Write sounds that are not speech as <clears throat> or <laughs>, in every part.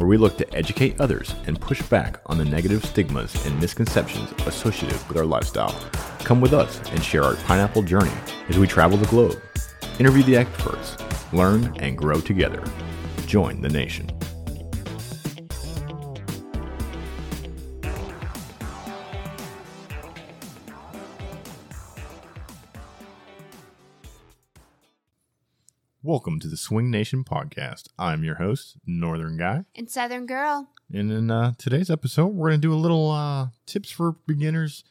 where we look to educate others and push back on the negative stigmas and misconceptions associated with our lifestyle. Come with us and share our pineapple journey as we travel the globe, interview the experts, learn and grow together. Join the nation. Welcome to the Swing Nation podcast. I'm your host, Northern Guy. And Southern Girl. And in uh, today's episode, we're going to do a little uh, tips for beginners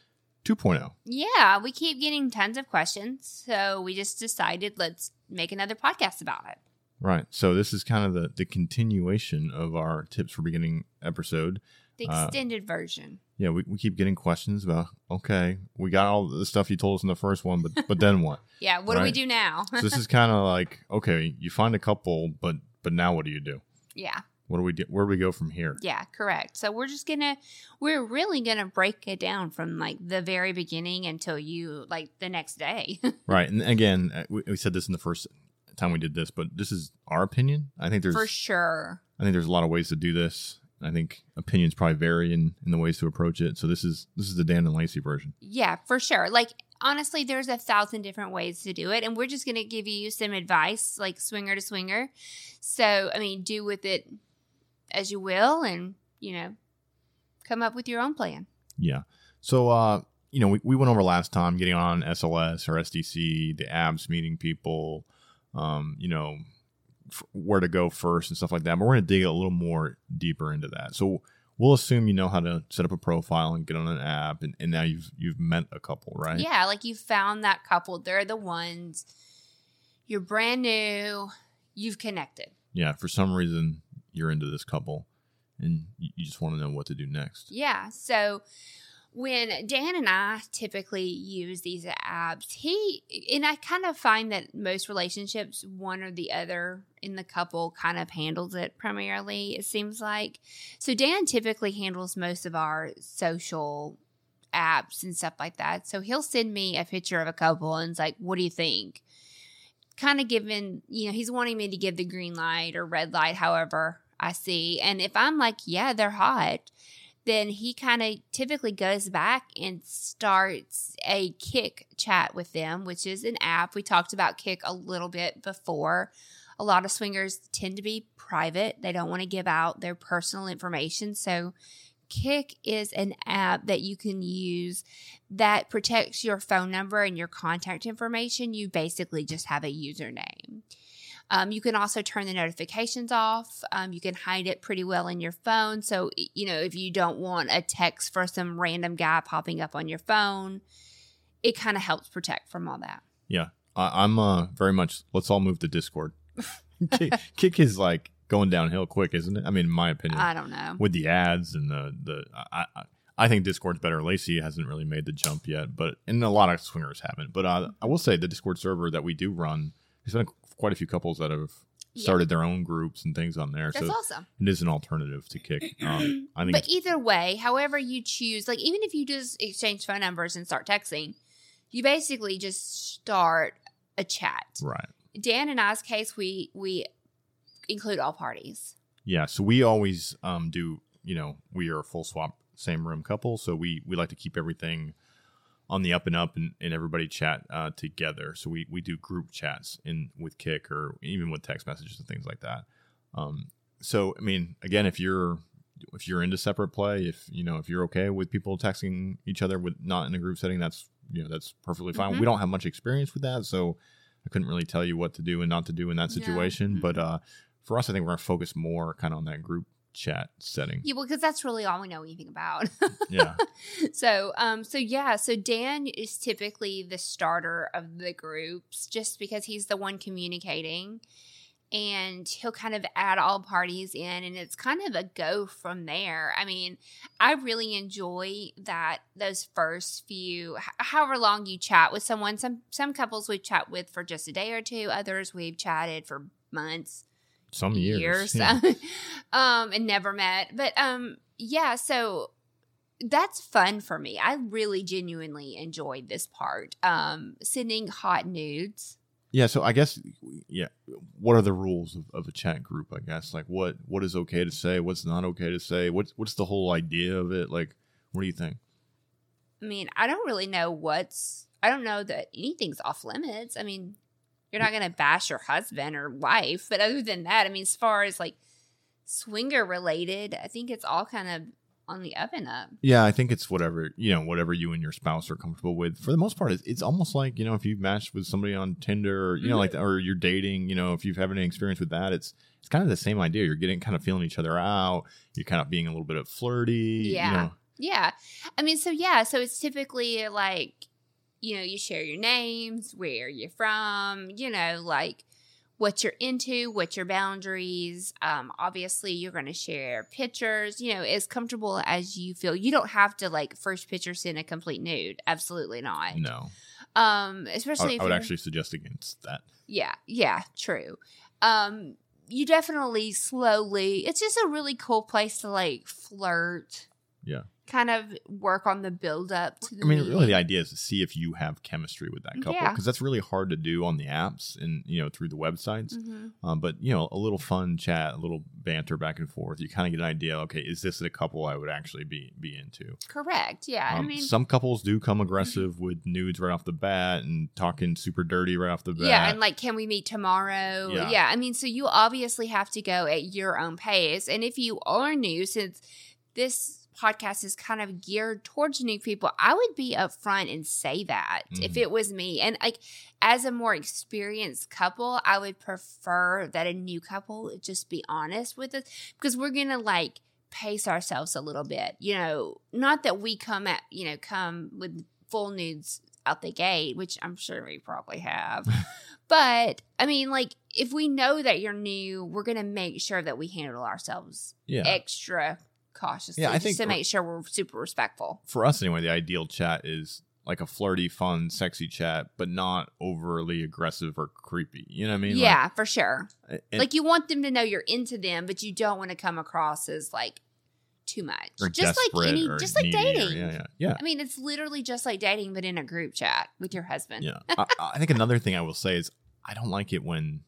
2.0. Yeah, we keep getting tons of questions. So we just decided let's make another podcast about it. Right. So this is kind of the, the continuation of our tips for beginning episode. The Uh, extended version. Yeah, we, we keep getting questions about, okay, we got all the stuff you told us in the first one, but but then what? <laughs> Yeah, what do we do now? so this is <laughs> kind of like, okay, you find a couple, but but now what do you do? yeah. What do we do? Where do we go from here? Yeah, correct. So we're just gonna we're really gonna break it down from like the very beginning until you like the next day. <laughs> Right. And again, uh, we, we said this in the first time we did this, but this is our opinion. I think there's For sure. I think there's a lot of ways to do this. I think opinions probably vary in, in the ways to approach it. So this is this is the Dan and Lacey version. Yeah, for sure. Like honestly, there's a thousand different ways to do it, and we're just gonna give you some advice, like swinger to swinger. So I mean, do with it as you will, and you know, come up with your own plan. Yeah. So uh, you know, we, we went over last time getting on SLS or SDC, the abs meeting people, um, you know, where to go first and stuff like that. But we're gonna dig a little more deeper into that. So we'll assume you know how to set up a profile and get on an app and, and now you've you've met a couple, right? Yeah, like you found that couple. They're the ones. You're brand new. You've connected. Yeah, for some reason you're into this couple and you, you just want to know what to do next. Yeah. So when Dan and I typically use these apps, he and I kind of find that most relationships, one or the other in the couple kind of handles it primarily, it seems like. So Dan typically handles most of our social apps and stuff like that. So he'll send me a picture of a couple and it's like, what do you think? Kind of giving, you know, he's wanting me to give the green light or red light, however I see. And if I'm like, yeah, they're hot, then he kind of typically goes back and starts a Kik chat with them, which is an app. We talked about Kik a little bit before. A lot of swingers tend to be private, they don't want to give out their personal information. So, Kik is an app that you can use that protects your phone number and your contact information. You basically just have a username. Um, you can also turn the notifications off. Um, you can hide it pretty well in your phone. So, you know, if you don't want a text for some random guy popping up on your phone, it kind of helps protect from all that. Yeah, I, I'm uh, very much. Let's all move to Discord. <laughs> Kik, Kik is like going downhill quick, isn't it? I mean, in my opinion, I don't know. with the ads and the the I, I I think Discord's better. Lacey hasn't really made the jump yet, but and a lot of swingers haven't. But uh, I will say the Discord server that we do run, there's been quite a few couples that have Yeah. started their own groups and things on there. That's so awesome. it is an alternative to Kik. <clears throat> Um, I think But either way, however you choose, like even if you just exchange phone numbers and start texting, you basically just start a chat. right. Dan and I's case, we we include all parties. Yeah, so we always um, do. You know, we are a full swap, same room couple, so we we like to keep everything on the up and up, and, and everybody chat uh, together. So we we do group chats in with Kik or even with text messages and things like that. Um, so I mean, again, if you're if you're into separate play, if you know if you're okay with people texting each other with not in a group setting, that's you know that's perfectly fine. Mhm. We don't have much experience with that, so I couldn't really tell you what to do and not to do in that No. situation. But Mhm. uh, for us, I think we're gonna focus more kind of on that group chat setting. Yeah, well, because that's really all we know anything about. Yeah. <laughs> so, um, so yeah, so Dan is typically the starter of the groups, just because he's the one communicating. and he'll kind of add all parties in and it's kind of a go from there. I mean, I really enjoy that those first few h- however long you chat with someone. Some some couples we chat with for just a day or two, others we've chatted for months, Some years. years, <laughs> Yeah. um, and never met. But um, yeah, so that's fun for me. I really genuinely enjoyed this part. Um, sending hot nudes. Yeah, so I guess yeah, what are the rules of, of a chat group, I guess? Like what what is okay to say, what's not okay to say? What's what's the whole idea of it? Like what do you think? I mean, I don't really know what's. I don't know that anything's off limits. I mean, you're not going to bash your husband or wife, but other than that, I mean, as far as like swinger related, I think it's all kind of on the up and up. Yeah, I think it's whatever, you know, whatever you and your spouse are comfortable with. For the most part, it's, it's almost like, you know, if you've matched with somebody on Tinder, or, you know, mm-hmm. like or you're dating, you know, if you've had any experience with that, it's it's kind of the same idea. You're getting kind of feeling each other out. You're kind of being a little bit of flirty, Yeah. you know. Yeah. I mean, so yeah, so it's typically like, you know, you share your names, where you're from, you know, like what you're into, what your boundaries. Um, obviously, you're going to share pictures, you know, as comfortable as you feel. You don't have to like first picture send a complete nude. Absolutely not. No. Um, I, especially if I would actually suggest against that. yeah, yeah, true. Um, you definitely slowly. It's just a really cool place to like flirt. Yeah. Kind of work on the build up to the I mean, really, the idea is to see if you have chemistry with that couple Yeah. because that's really hard to do on the apps and you know through the websites. Mhm. Um, but you know, a little fun chat, a little banter back and forth. You kind of get an idea. Okay, is this a couple I would actually be be into? Correct. Yeah. I Um, mean, some couples do come aggressive with nudes right off the bat and talking super dirty right off the bat. yeah, and like, can we meet tomorrow? Yeah. Yeah. I mean, so you obviously have to go at your own pace. And if you are new, since this podcast is kind of geared towards new people, I would be upfront and say that if Mhm. it was me. And like, as a more experienced couple, I would prefer that a new couple just be honest with us because we're gonna like pace ourselves a little bit. You know, not that we come at you know come with full nudes out the gate, which I'm sure we probably have. <laughs> but I mean, like if we know that you're new, we're gonna make sure that we handle ourselves yeah. extra cautiously, Yeah, I just think- to make sure we're super respectful. For us, anyway, the ideal chat is like a flirty, fun, sexy chat, but not overly aggressive or creepy. You know what I mean? yeah, for sure. Like, like you want them to know you're into them, but you don't want to come across as like too much. just like any, just like needy or- dating. yeah, yeah, yeah. I mean, it's literally just like dating, but in a group chat with your husband. Yeah. I, I think another thing I will say is I don't like it when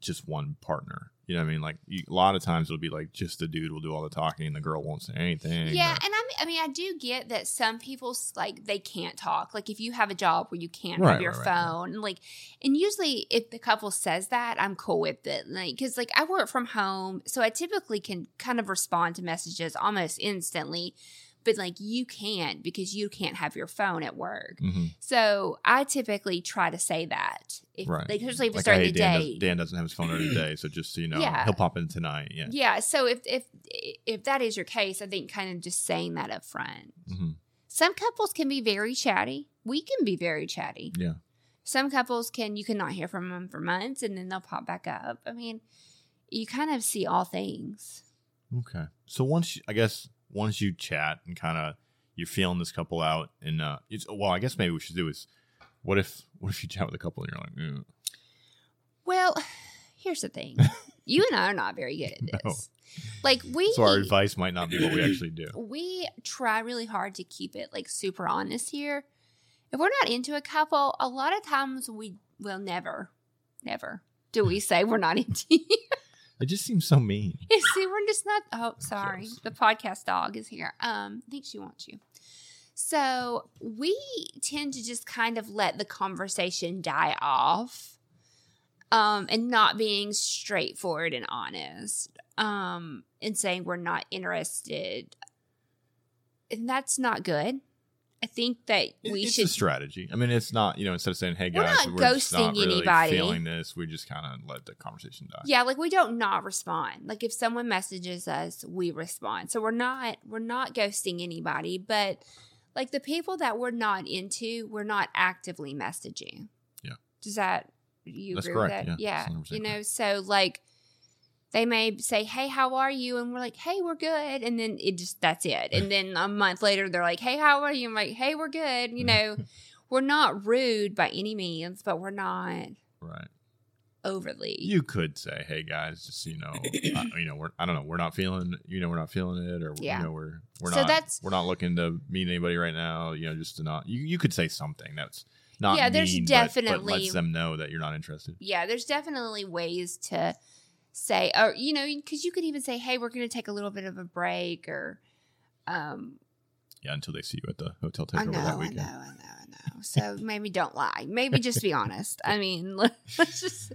just one partner. You know what I mean? Like you, a lot of times it'll be like just the dude will do all the talking and the girl won't say anything. Yeah, and I mean, I mean, I do get that some people like they can't talk. Like if you have a job where you can't Right, have your right, right, right. phone, and like, and usually if the couple says that, I'm cool with it. Like, because like I work from home, so I typically can kind of respond to messages almost instantly. But like you can't because you can't have your phone at work. Mhm. So I typically try to say that, if, Right. like, especially if it's Like, during hey, the Dan, day. does, Dan doesn't have his phone every day, so <clears throat> just so you know, Yeah. he'll pop in tonight. Yeah. yeah. So if if if that is your case, I think kind of just saying that up front. hmm Some couples can be very chatty. We can be very chatty. Yeah. Some couples can you cannot hear from them for months and then they'll pop back up. I mean, you kind of see all things. Okay. So once you, I guess once you chat and kind of you're feeling this couple out, and uh, it's well, I guess maybe we should do is what if <laughs> what if you chat with a couple and you're like, "Ugh." Well, here's the thing. <laughs> you and I are not very good at No. this. Like we so our advice might not be what we actually do. <clears throat> we try really hard to keep it like super honest here. If we're not into a couple, a lot of times we will never, never do we <laughs> say we're not into you. It just seems so mean. <laughs> See, we're just not. Oh, sorry. Yes. The podcast dog is here. Um, I think she wants you. So we tend to just kind of let the conversation die off, um, and not being straightforward and honest, um, and saying we're not interested, and that's not good. I think that It- we it's should a strategy. I mean, it's not you know instead of saying, "Hey We're guys, not we're just not ghosting really anybody. feeling this," we just kind of let the conversation die. Yeah, like we don't not respond. Like if someone messages us, we respond. So we're not we're not ghosting anybody, but like the people that we're not into, we're not actively messaging. Yeah. Does that you That's agree with that? yeah, 100% You know, so like they may say, "Hey, how are you?" and we're like, "Hey, we're good," and then it just that's it. And then a month later, they're like, "Hey, how are you?" I'm like, "Hey, we're good." You know, we're not rude by any means, but we're not Right. overly. You could say, "Hey guys, just you know, uh, you know, we're I don't know, we're not feeling, you know, we're not feeling it, or Yeah. you know, we're we're So not that's- we're not looking to meet anybody right now, you know, just to not. You you could say something that's not Yeah, there's mean, but- but, definitely- lets them know that you're not interested. yeah, there's definitely ways to say, or you know, because you could even say, "Hey, we're going to take a little bit of a break," or um, Yeah, until they see you at the hotel I takeover know, that I weekend. know, I know, I know. So maybe don't lie. Maybe just be honest. I mean, <laughs> let's just.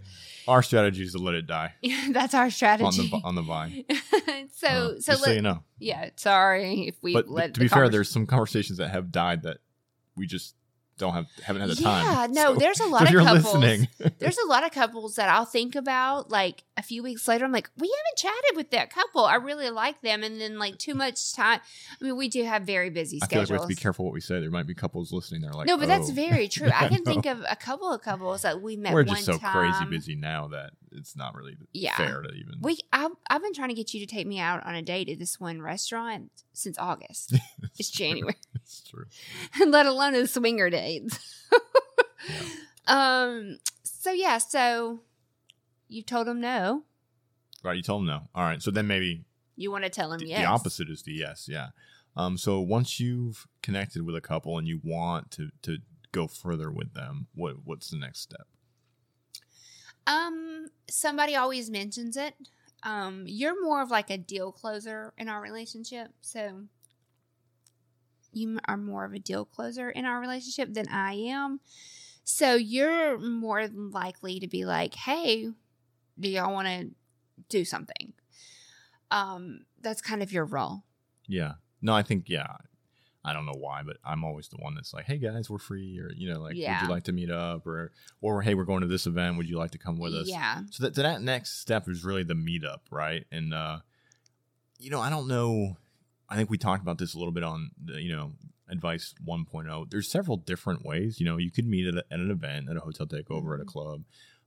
Our strategy is to let it die Yeah, <laughs> that's our on strategy. the on the vine. <laughs> so, Uh, so, just let, so you know. yeah. Sorry if we But let to be fair, there's some conversations that have died that we just don't have haven't had the time. Yeah, no, So- there's a <laughs> lot if of you're couples. listening, <laughs> there's a lot of couples that I'll think about like a few weeks later. I'm like, we haven't chatted with that couple. I really like them. And then like too much time. I mean, we do have very busy I feel like schedules. we have to be careful what we say. There might be couples listening. They're like, no, but that's "Oh." very true. I can <laughs> think of a couple of couples that we met. We're just so time. crazy busy now that it's not really Yeah. fair to even. We, I've, I've been trying to get you to take me out on a date at this one restaurant since August. it's January. True. <laughs> let alone a swinger dates. Um. So yeah. So you told him no. Right, you told them no. All right, so then maybe You want to tell him the, yes. the opposite is the yes. Yeah. Um. So once you've connected with a couple and you want to to go further with them, what what's the next step? Um. Somebody always mentions it. Um. You're more of like a deal closer in our relationship. So you are more of a deal closer in our relationship than I am. So you're more likely to be like, "Hey, do y'all want to do something?" Um. That's kind of your role. Yeah. No, I think yeah. I don't know why, but I'm always the one that's like, "Hey guys, we're free," or you know, like, "Would you like to meet up?" or or "Hey, we're going to this event. Would you like to come with us?" Yeah. So that, that next step is really the meetup, right? And uh, you know, I don't know. I think we talked about this a little bit on the, you know advice 1.0. There's several different ways. You know, you could meet at, a, at an event, at a hotel takeover, at a Mhm. club.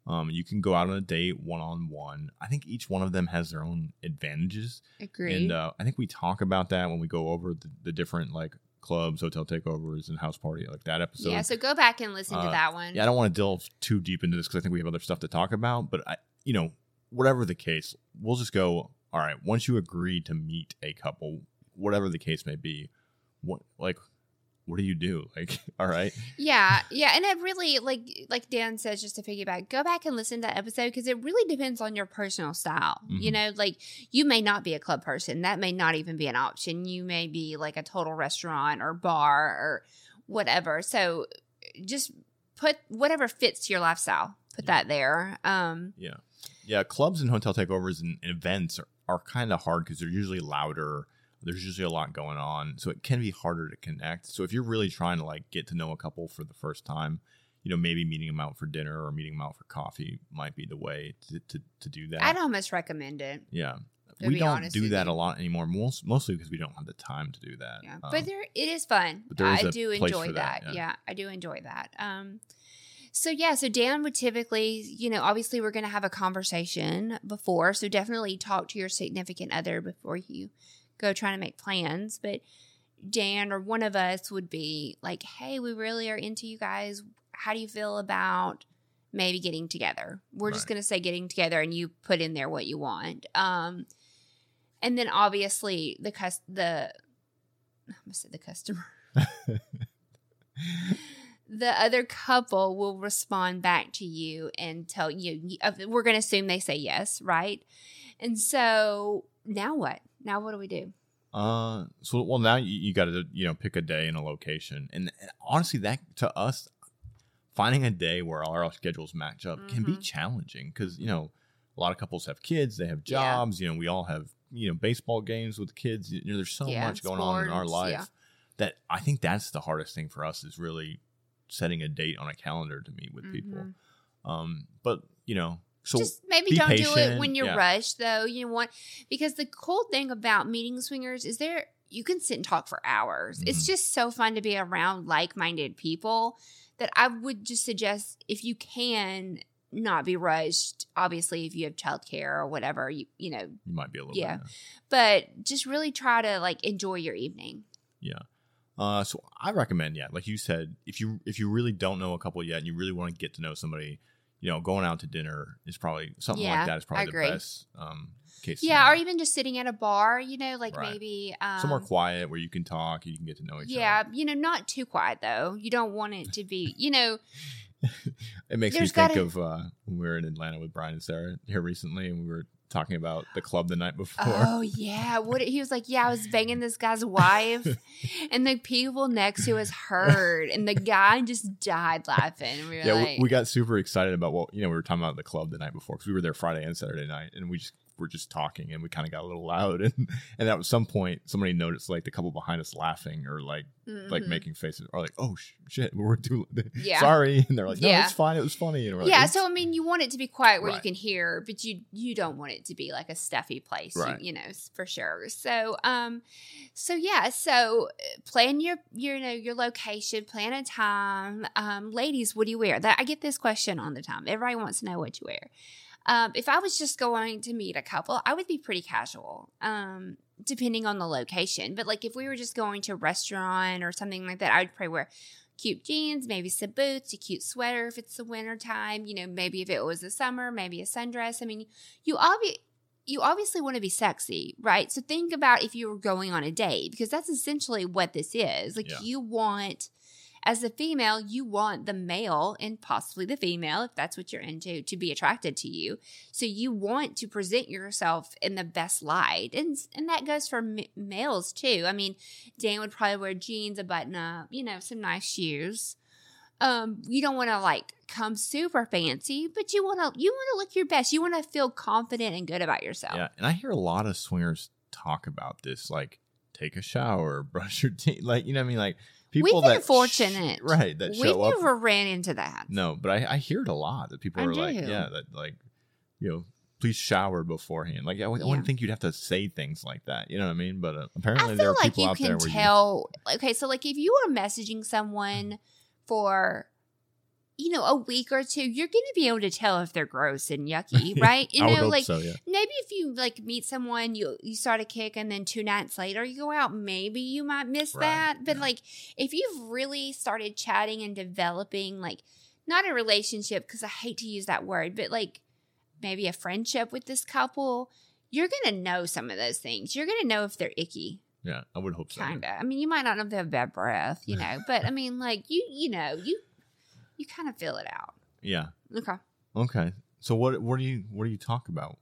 Um, you can go out on a date one on one. I think each one of them has their own advantages, Agree. and uh, I think we talk about that when we go over the, the different like clubs, hotel takeovers, and house party like that episode. yeah. So go back and listen to uh, that one. Yeah, I don't want to delve too deep into this because I think we have other stuff to talk about. But I, you know, whatever the case, we'll just go. All right, once you agree to meet a couple, whatever the case may be, what like, what do you do? <laughs> Like, all right, Yeah, yeah, and it really like like Dan says, just to piggyback, go back and listen to that episode because it really depends on your personal style. You Mhm. know, like you may not be a club person, that may not even be an option. You may be like a total restaurant or bar or whatever. So just put whatever fits to your lifestyle. Put Yeah. that there. Um, yeah, yeah. Clubs and hotel takeovers and, and events are, are kind of hard because they're usually louder. There's usually a lot going on, so it can be harder to connect. So if you're really trying to like get to know a couple for the first time, you know, maybe meeting them out for dinner or meeting them out for coffee might be the way to, to, to do that. I'd almost recommend it. Yeah. We don't do that you. a lot anymore, most, mostly because we don't have the time to do that. Yeah, Um, but there it is fun. there is I do enjoy that. that, Yeah. yeah. I do enjoy that. Um, so yeah, so Dan would typically, you know, obviously we're going to have a conversation before, so definitely talk to your significant other before you go trying to make plans. But Dan or one of us would be like, "Hey, we really are into you guys. How do you feel about?" Maybe getting together. We're just going to say getting together, and you put in there what you want. Um, and then obviously the cus the I'm gonna say the customer. <laughs> the other couple will respond back to you and tell you we're going to assume they say yes, right? And so now what? Now what do we do? Uh, so well now you, you got to you know pick a day and a location, and, and honestly, that to us, finding a day where all our schedules match up can be Mhm. challenging because you know a lot of couples have kids, they have Yeah. jobs, you know, we all have you know baseball games with kids. You know, there's so Yeah, much going on in our sports, life yeah. that I think that's the hardest thing for us is really setting a date on a calendar to meet with people. Mhm. Um, but you know, so just maybe don't do it when you're yeah. rushed though you want because the cool thing about meeting swingers is there you can sit and talk for hours it's Mhm. just so fun to be around like-minded people that i would just suggest if you can not be rushed. Obviously, if you have childcare or whatever, you you know, You might be a little Yeah. bit. but just really try to like enjoy your evening. Yeah. Uh, so I recommend, yeah, like you said, if you if you really don't know a couple yet and you really want to get to know somebody, you know, going out to dinner is probably something Yeah, like that is probably the best um, case. Yeah, or even just sitting at a bar, you know, like Right. maybe um, somewhere quiet where you can talk, you can get to know each Yeah, other. Yeah, you know, not too quiet though. You don't want it to be, you know, <laughs> It makes me think gotta- of uh, when we were in Atlanta with Brian and Sarah here recently, and we were talking about the club the night before. oh yeah. What he was like, yeah, I was banging this guy's wife, <laughs> and the people next to us heard, and the guy just died laughing. We yeah, we- we got super excited about what you know. We were talking about the club the night before because we were there Friday and Saturday night, and we just were just talking, and we kind of got a little loud, <laughs> and and at some point somebody noticed like the couple behind us laughing or like like mhm. making faces or like oh sh- shit we're <laughs> too <laughs> Yeah. sorry, and they're like no Yeah. it's fine it was funny, and we're like yeah, "Oops." so I mean, you want it to be quiet where you can hear, but you you don't want it to be like a stuffy place, you- Right. you, know, for sure. So, um, so yeah, so uh, plan your your you know your location, plan a time. Um, ladies, what do you wear? That I get this question all the time. Everybody wants to know what you wear. Um, if I was just going to meet a couple, I would be pretty casual. Um, depending on the location, but like if we were just going to a restaurant or something like that, I would probably wear cute jeans, maybe some boots, a cute sweater if it's the winter time, you know, maybe if it was the summer, maybe a sundress. I mean, you obvi- you obviously want to be sexy, right? So think about if you were going on a date because that's essentially what this is. Like Yeah. you want as a female, you want the male and possibly the female, if that's what you're into, to be attracted to you. So you want to present yourself in the best light, and and that goes for m- males too. I mean, Dan would probably wear jeans, a button up, you know, some nice shoes. Um, you don't want to like come super fancy, but you want to you want to look your best. You want to feel confident and good about yourself. yeah, and I hear a lot of swingers talk about this like take a shower, <laughs> brush your teeth, like you know what I mean, like people We've been that sh- fortunate. right that show up never ran into that. No, but I, I hear it a lot that people I are like, yeah, that like, you know, please shower beforehand. Like, I, wouldn't- I wouldn't think you'd have to say things like that. You know what I mean? But uh, I apparently there feel are like people you out there can where tell. Okay, so like if you are messaging someone for, you know, a week or two, you're going to be able to tell if they're gross and <laughs> yucky, right? you, You I would know, like so. Yeah, maybe if you like meet someone, you you start a Kik, and then two nights later you go out, maybe you might miss Right, that. But yeah. like if you've really started chatting and developing, like not a relationship because I hate to use that word, but like maybe a friendship with this couple. You're gonna know some of those things. You're gonna know if they're icky yeah, I would hope so. kind of. I mean, you might not know if they have bad breath, you know, but I mean, like you, you know, you, you kind of feel it out. Yeah. Okay. Okay. So what what do you what do you talk about?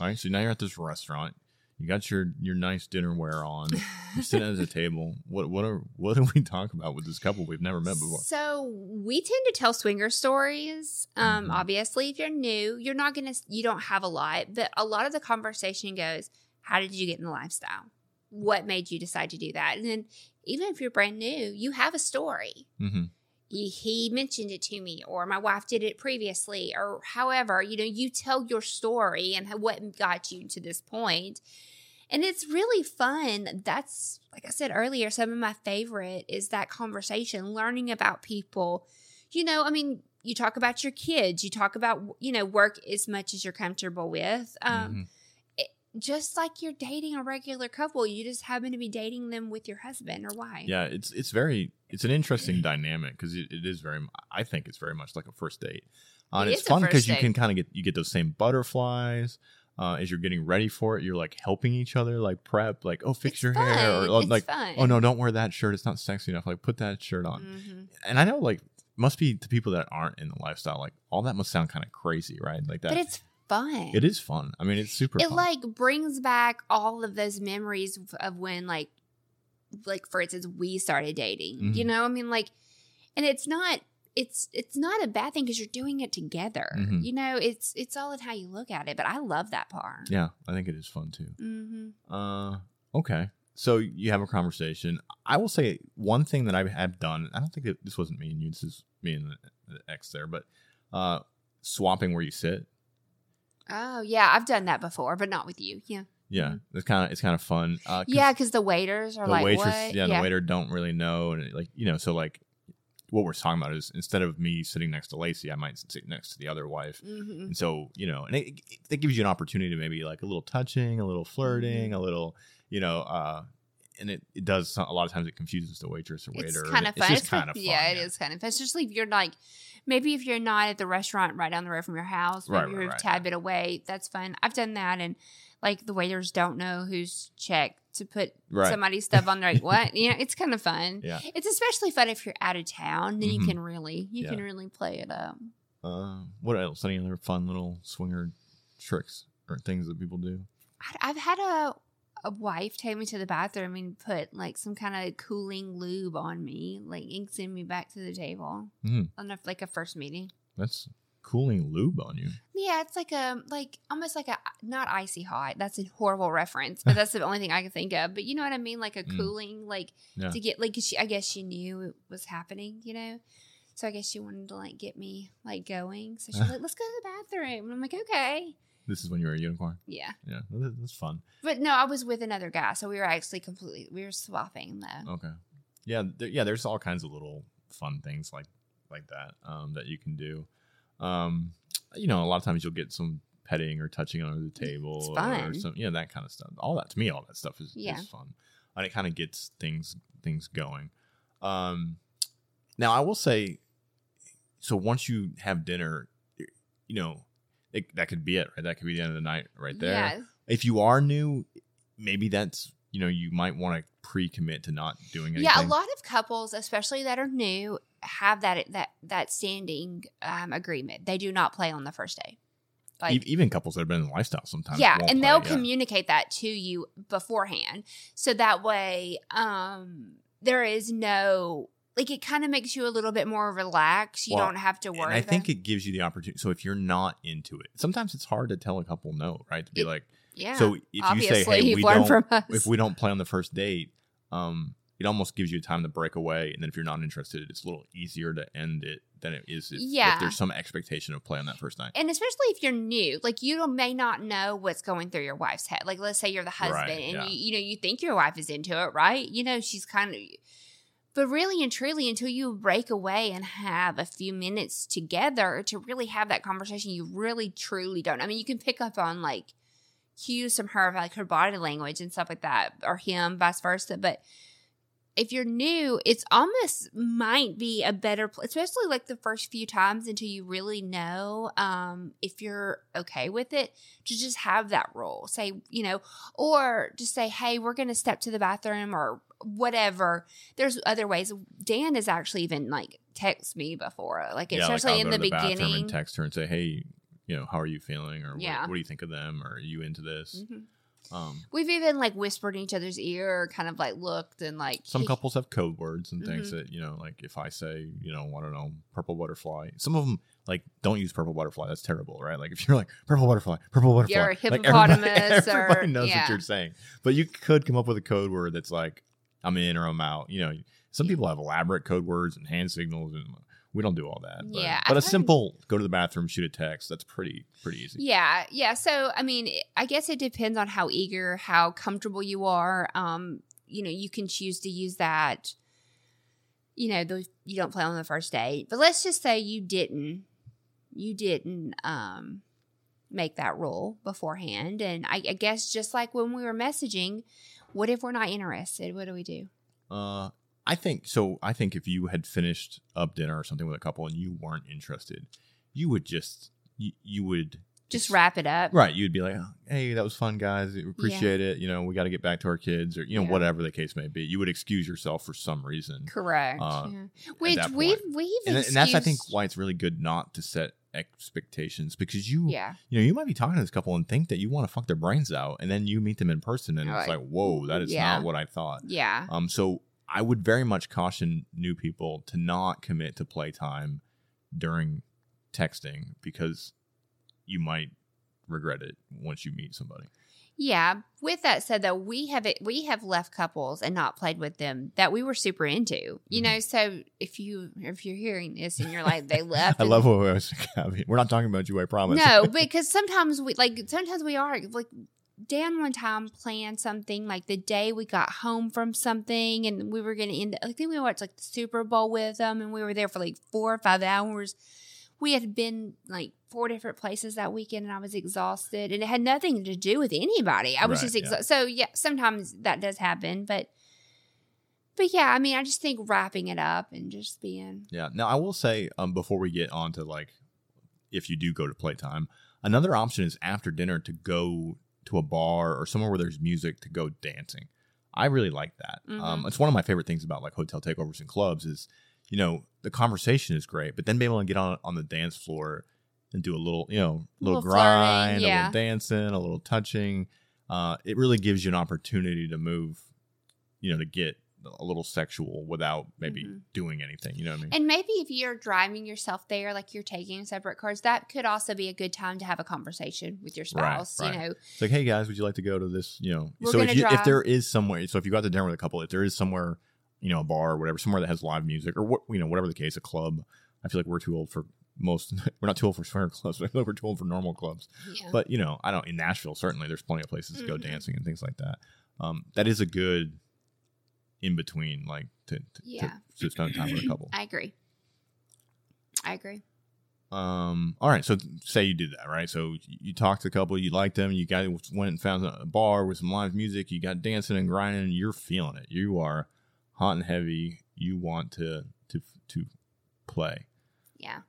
All right. So now you're at this restaurant. You got your your nice dinnerware on. You're sitting at the <laughs> table. What what are what do we talk about with this couple we've never met before? So we tend to tell swinger stories. Um, Mhm. obviously, if you're new, you're not gonna, you don't have a lot, but a lot of the conversation goes, "How did you get in the lifestyle? What made you decide to do that?" And then, even if you're brand new, you have a story. Mm-hmm. He, he mentioned it to me or my wife did it previously or however you know you tell your story and what got you to this point. And it's really fun. That's like i said earlier some of my favorite is that conversation learning about people. You know i mean you talk about your kids you talk about you know work as much as you're comfortable with um, Mm-hmm. just like you're dating a regular couple you just happen to be dating them with your husband or wife. Yeah, it's it's very it's an interesting dynamic because it, it is very. I think it's very much like a first date, uh, and It it's fun because you can kind of get you get those same butterflies. Uh, as you're getting ready for it, you're like helping each other, like prep, like oh fix It's your hair, or oh, It's like fun. oh no, don't wear that shirt, it's not sexy enough. Like put that shirt on. Mhm. And I know like must be to people that aren't in the lifestyle, like all that must sound kind of crazy, right? Like that. but it's fun it is fun. I mean, it's super. it fun. like brings back all of those memories of when like like for instance we started dating you Mhm. know i mean like and it's not it's it's not a bad thing because you're doing it together Mhm. you know it's it's all in how you look at it but i love that part yeah, I think it is fun too. mm-hmm. Uh, okay. So you have a conversation. I will say one thing that I have done. I don't think that this wasn't me and you. This is me and the, the ex there, but uh, swapping where you sit. oh yeah i've done that before but not with you yeah Yeah, it's kind of it's kind of fun. Uh, 'cause yeah because the waiters are the like waitress, what yeah, the waiter don't really know, and like you know, so like what we're talking about is instead of me sitting next to Lacey, I might sit next to the other wife. Mhm. And so, you know, and it, it, that gives you an opportunity to maybe like a little touching, a little flirting, Mm-hmm. a little, you know, uh, and it, it does a lot of times it confuses the waitress or waiter. It's kind of It's fun. just kind of fun. Yeah, it is kind of fun. Especially if you're like, maybe if you're not at the restaurant right down the road from your house, maybe Right, you're right, a tad bit away. That's fun. I've done that, and like the waiters don't know who's checked to put Right. somebody's stuff on They're Like, <laughs> what? You know, it's kind of fun. Yeah. It's especially fun if you're out of town. Then you Mhm. can really, you Yeah. can really play it up. Uh, what else? Any other fun little swinger tricks or things that people do? I've had a a wife take me to the bathroom and put like some kind of cooling lube on me, like and send me back to the table Mhm. on a, like a first meeting. That's cooling lube on you. Yeah, it's like a like almost like a not icy hot. That's a horrible reference, <laughs> but that's the only thing I can think of. But you know what I mean, like a Mm. cooling, like Yeah. to get like she, I guess she knew it was happening, you know. So I guess she wanted to like get me like going. So she's like, <laughs> "Let's go to the bathroom." And I'm like, "Okay." This is when you were a unicorn. Yeah, Yeah, that- that's fun. but no, I was with another guy, so we were actually completely we were swapping though. Okay. Yeah, there, yeah. There's all kinds of little fun things like like that um, that you can do. Um, you know, a lot of times you'll get some petting or touching under the table It's or fun. some, yeah, that kind of stuff. All that to me, all that stuff is, Yeah. is fun, and it kind of gets things things going. Um, now I will say, so once you have dinner, you know, it, that could be it, right? That could be the end of the night, right there Yeah, if you are new, maybe that's you know you might want to pre-commit to not doing anything. yeah. A lot of couples, especially that are new, have that that that standing um, agreement. They do not play on the first day. Like, even couples that have been in the lifestyle sometimes. yeah and play, they'll yeah. communicate that to you beforehand so that way um there is no like it kind of makes you a little bit more relaxed you Well, don't have to worry And I think it gives you the opportunity. So if you're not into it, sometimes it's hard to tell a couple no, right? To be It- like, yeah so if you say, hey, <laughs> we don't, from us if we don't play on the first date, um, it almost gives you time to break away. And then if you're not interested, it's a little easier to end it than it is if, Yeah. if there's some expectation of play on that first night. and especially if you're new like you don't, may not know what's going through your wife's head like let's say you're the husband Right, and yeah. you, you know you think your wife is into it right you know she's kind of but really and truly until you break away and have a few minutes together to really have that conversation you really truly don't i mean you can pick up on like cues from her like her body language and stuff like that or him vice versa but if you're new, it's almost might be a better, pl- especially like the first few times until you really know um, if you're okay with it, to just have that rule. Say, you know, or just say, hey, we're going to step to the bathroom or whatever. There's other ways. Dan has actually even like text me before, like yeah, like especially I'll in the bathroom beginning. and text her and say, hey, you know, how are you feeling, or what- Yeah. what, do you think of them, or are you into this? Mhm. Um, We've even like whispered in each other's ear, or kind of like looked and like some couples have code words and things Mm-hmm. that you know, like if I say, you know, I don't know, purple butterfly. Some of them like don't use purple butterfly. That's terrible, right? Like if you're like purple butterfly, purple butterfly, You're a like, everybody- <laughs> hippopotamus or- everybody knows yeah. what you're saying. But you could come up with a code word that's like I'm in or I'm out. You know, some people have elaborate code words and hand signals, and we don't do all that. But, Yeah, but a heard- simple go to the bathroom, shoot a text. That's pretty pretty easy. Yeah, yeah. So I mean, I guess it depends on how eager, how comfortable you are. Um, you know, you can choose to use that. You know, the, you don't play on the first date, but let's just say you didn't, you didn't um, make that rule beforehand, and I, I guess just like when we were messaging, what if we're not interested? What do we do? Uh, I think so. I think if you had finished up dinner or something with a couple and you weren't interested, you would just you, you would Just wrap it up. right. You'd be like, oh, "Hey, that was fun, guys. We appreciate it. You know, we got to get back to our kids, or you know, Yeah. whatever the case may be." You would excuse yourself for some reason, Correct. Uh, yeah. Which we've we've and, and that's I think why it's really good not to set expectations because you yeah you know you might be talking to this couple and think that you want to fuck their brains out, and then you meet them in person and it's like, like, "Whoa, that is yeah. not what I thought." yeah Um, so I would very much caution new people to not commit to playtime during texting because you might regret it once you meet somebody. Yeah. With that said, though, we have it. We have left couples and not played with them that we were super into. You Mhm. know, so if you if you're hearing this and you're like they <laughs> left, I and- love what I was. We're not talking about you. I promise. no, <laughs> because sometimes we like sometimes we are like Dan one time planned something like the day we got home from something, and we were going to end. I think we watched like the Super Bowl with them, and we were there for like four or five hours. We had been like four different places that weekend, and I was exhausted, and it had nothing to do with anybody. I was Right, just yeah. exhausted. So yeah, sometimes that does happen, but but yeah, I mean, I just think wrapping it up and just being Yeah. Now I will say, um, before we get on to like, if you do go to playtime, another option is after dinner to go to a bar or somewhere where there's music to go dancing. I really like that. Um, Mhm. it's one of my favorite things about like hotel takeovers and clubs is, you know, the conversation is great, but then being able to get on on the dance floor and do a little, you know, a little, Little flirting, grind, a little dancing, a little touching. Uh, it really gives you an opportunity to move, you know, to get a little sexual without maybe Mhm. doing anything. You know what I mean? And maybe if you're driving yourself there, like you're taking separate cars, that could also be a good time to have a conversation with your spouse. right. You know, It's like, hey guys, would you like to go to this? You know, We're so if you, if there is somewhere, so if you go to dinner with a couple, if there is somewhere, you know, a bar or whatever, somewhere that has live music or what, you know, whatever the case, a club. I feel like we're too old for most. <laughs> We're not too old for swinger clubs, but I feel like we're too old for normal clubs. yeah. But you know, I don't. In Nashville, certainly, there's plenty of places to go Mhm. dancing and things like that. Um, that is a good in between, like to, to, Yeah. to, to spend time with a couple. <clears throat> I agree. I agree. Um. All right. So say you did that, right? So you talked to a couple, you liked them, you guys went and found a bar with some live music, you got dancing and grinding, you're feeling it. You are hot and heavy. You want to to to play. Yeah.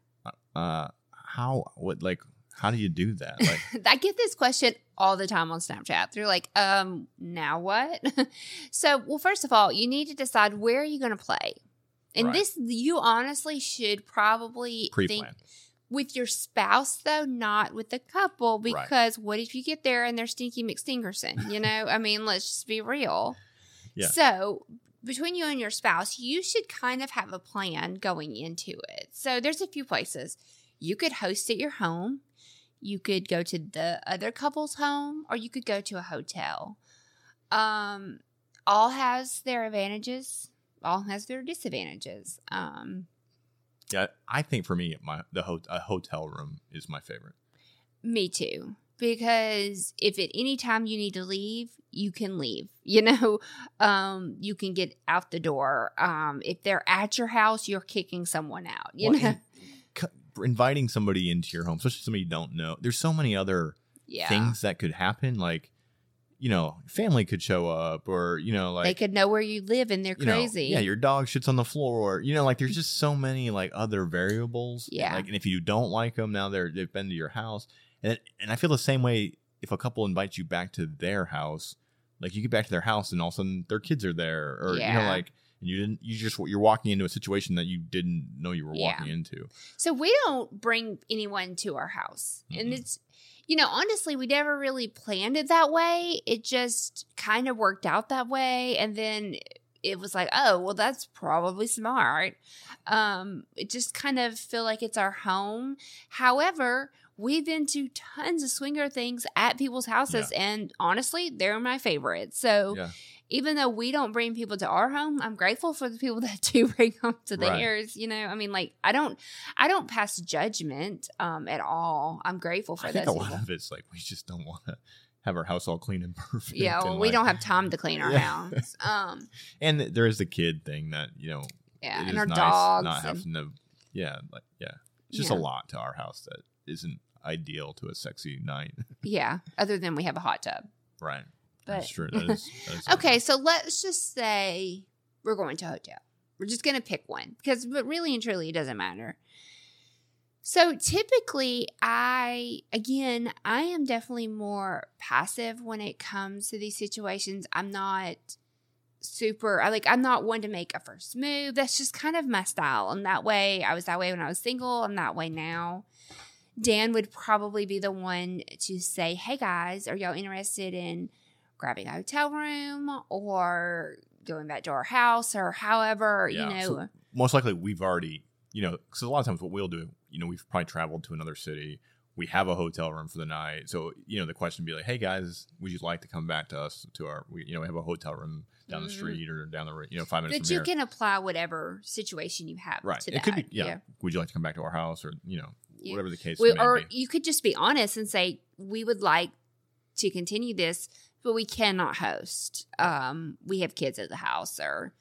Uh, how what like how do you do that? Like, <laughs> I get this question all the time on Snapchat. They're like, um, now what? <laughs> so, well, first of all, you need to decide where are you going to play. And Right. this, you honestly should probably think pre-plan. with your spouse, though, not with the couple, Right. because what if you get there and they're Stinky McStingerson? You know, I mean, let's just be real. Yeah. So, between you and your spouse, you should kind of have a plan going into it. So, there's a few places you could host at your home, you could go to the other couple's home, or you could go to a hotel. Um, all has their advantages, all has their disadvantages. Um, Yeah, I think for me, my the ho- a hotel room is my favorite. Me too. Because if at any time you need to leave, you can leave. <laughs> You know, um, you can get out the door. Um, if they're at your house, you're kicking someone out. You Well, know, inviting somebody into your home, especially somebody you don't know. There's so many other yeah. things that could happen. Like, you know, family could show up, or you know, like they could know where you live and they're you know, crazy. yeah, your dog shits on the floor. Or, you know, like there's just so many like other variables. Yeah. Like, and if you don't like them, now they're they've been to your house, and and I feel the same way if a couple invites you back to their house. Like you get back to their house, and all of a sudden their kids are there, or you know, like and you didn't, you just you're walking into a situation that you didn't know you were Yeah. walking into. So we don't bring anyone to our house. And Mhm. it's, you know, honestly, we never really planned it that way. It just kind of worked out that way. And then it was like, oh, well, that's probably smart. Um, it just kind of feel like it's our home. However, we've been to tons of swinger things at people's houses, and honestly, they're my favorite. So Yeah. Even though we don't bring people to our home, I'm grateful for the people <laughs> that do bring them to Right. theirs. You know, I mean, like I don't, I don't pass judgment um, at all. I'm grateful for I think a lot of it's like we just don't want to have our house all clean and <laughs> perfect. Yeah, well, we like- don't have time to clean our Yeah. house. <laughs> Um, And there is the kid thing that you know yeah, and our nice dogs. not and- having to. Yeah, like yeah, it's just Yeah. a lot to our house that isn't ideal to a sexy night. yeah, other than we have a hot tub. right. But That's true. <laughs> That is, that is okay, so let's just say we're going to a hotel. We're just going to pick one because, but really and truly, it doesn't matter. So typically, I, again, I am definitely more passive when it comes to these situations. I'm not super, I like, I'm not one to make a first move. That's just kind of my style. And that way, I was that way when I was single. I'm that way now. Dan would probably be the one to say, Hey guys, are y'all interested in grabbing a hotel room or going back to our house or however, Yeah, you know. so- Most likely, we've already you know because a lot of times what we'll do, you know, we've probably traveled to another city. We have a hotel room for the night, so you know the question would be like, "Hey guys, would you like to come back to us to our? We, you know, we have a hotel room down the Mhm. street or down the road, you know, five minutes but you here." can apply whatever situation you have right. to It that. could be. Yeah. Would you like to come back to our house or you know Yeah. whatever the case We- or be? you could just be honest and say, we would like to continue this, but we cannot host. Um, we have kids at the house, or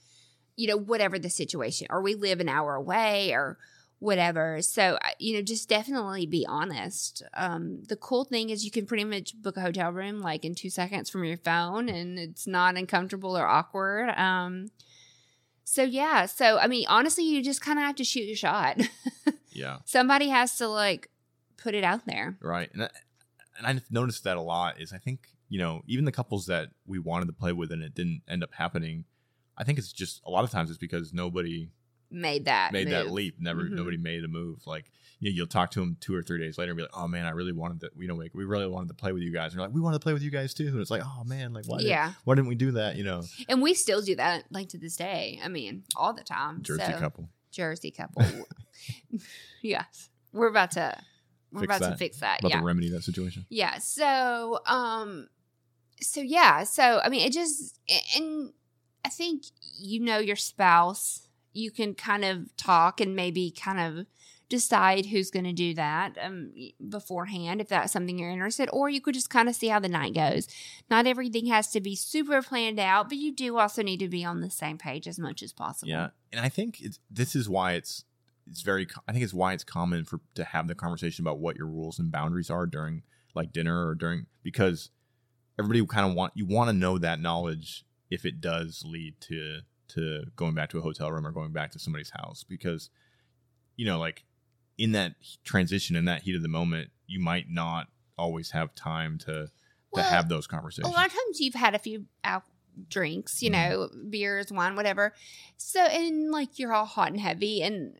you know, whatever the situation, or we live an hour away, or whatever. So you know, just definitely be honest. Um, the cool thing is you can pretty much book a hotel room like in two seconds from your phone, and it's not uncomfortable or awkward. Um, so yeah, so I mean, honestly, you just kind of have to shoot your shot. <laughs> Yeah. Somebody has to like put it out there. Right. And and I've noticed that a lot is I think, you know, even the couples that we wanted to play with and it didn't end up happening, I think it's just a lot of times it's because nobody Made that made that leap. Never Mhm. nobody made a move. Like you know, you'll talk to them two or three days later and be like, "Oh man, I really wanted to. You know, like we really wanted to play with you guys." And you're like, "We wanted to play with you guys too." And it's like, "Oh man, like why? Did, Yeah, why didn't we do that?" You know, and we still do that like to this day. I mean, all the time. Jersey So- couple. Jersey couple. <laughs> yes, we're about to we're about to fix that. About yeah, to remedy that situation. yeah. So, um, so yeah. So I mean, it just and I think you know your spouse. You can kind of talk and maybe kind of decide who's going to do that um, beforehand if that's something you're interested or you could just kind of see how the night goes not everything has to be super planned out but you do also need to be on the same page as much as possible Yeah, and I think it's this is why it's it's very. I think it's why it's common for to have the conversation about what your rules and boundaries are during like dinner or during because everybody kind of want you want to know that knowledge if it does lead to to going back to a hotel room or going back to somebody's house because you know like in that transition in that heat of the moment you might not always have time to to Well, have those conversations. a lot of times you've had a few drinks you Mhm. know beers wine whatever so and like you're all hot and heavy and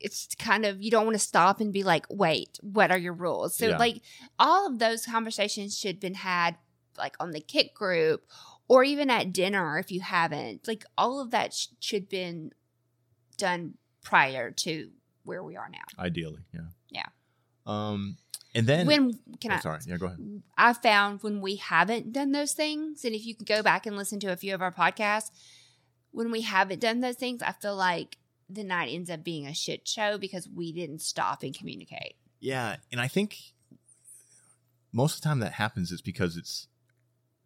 it's kind of you don't want to stop and be like wait what are your rules so Yeah. like all of those conversations should have been had like on the Kik group or even at dinner if you haven't like all of that sh- should been done prior to where we are now Ideally, yeah, Yeah. Um, and then when can oh, i sorry, yeah, go ahead. I found when we haven't done those things, and if you could go back and listen to a few of our podcasts, when we haven't done those things, I feel like the night ends up being a shit show because we didn't stop and communicate. Yeah, and I think most of the time that happens is because it's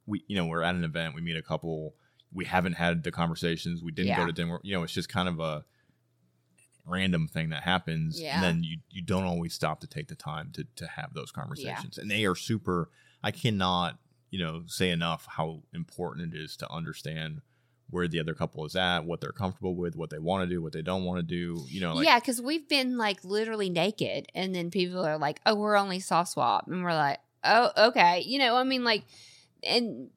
we you know we're at an event, we meet a couple, we haven't had the conversations, we didn't go to dinner, you know, it's just kind of a random thing that happens, Yeah. and then you you don't always stop to take the time to to have those conversations, and they are super. I cannot you know say enough how important it is to understand where the other couple is at, what they're comfortable with, what they want to do, what they don't want to do. You know, like yeah, because we've been like literally naked, and then people are like, "Oh, we're only soft swap," and we're like, "Oh, okay." You know, I mean, like, and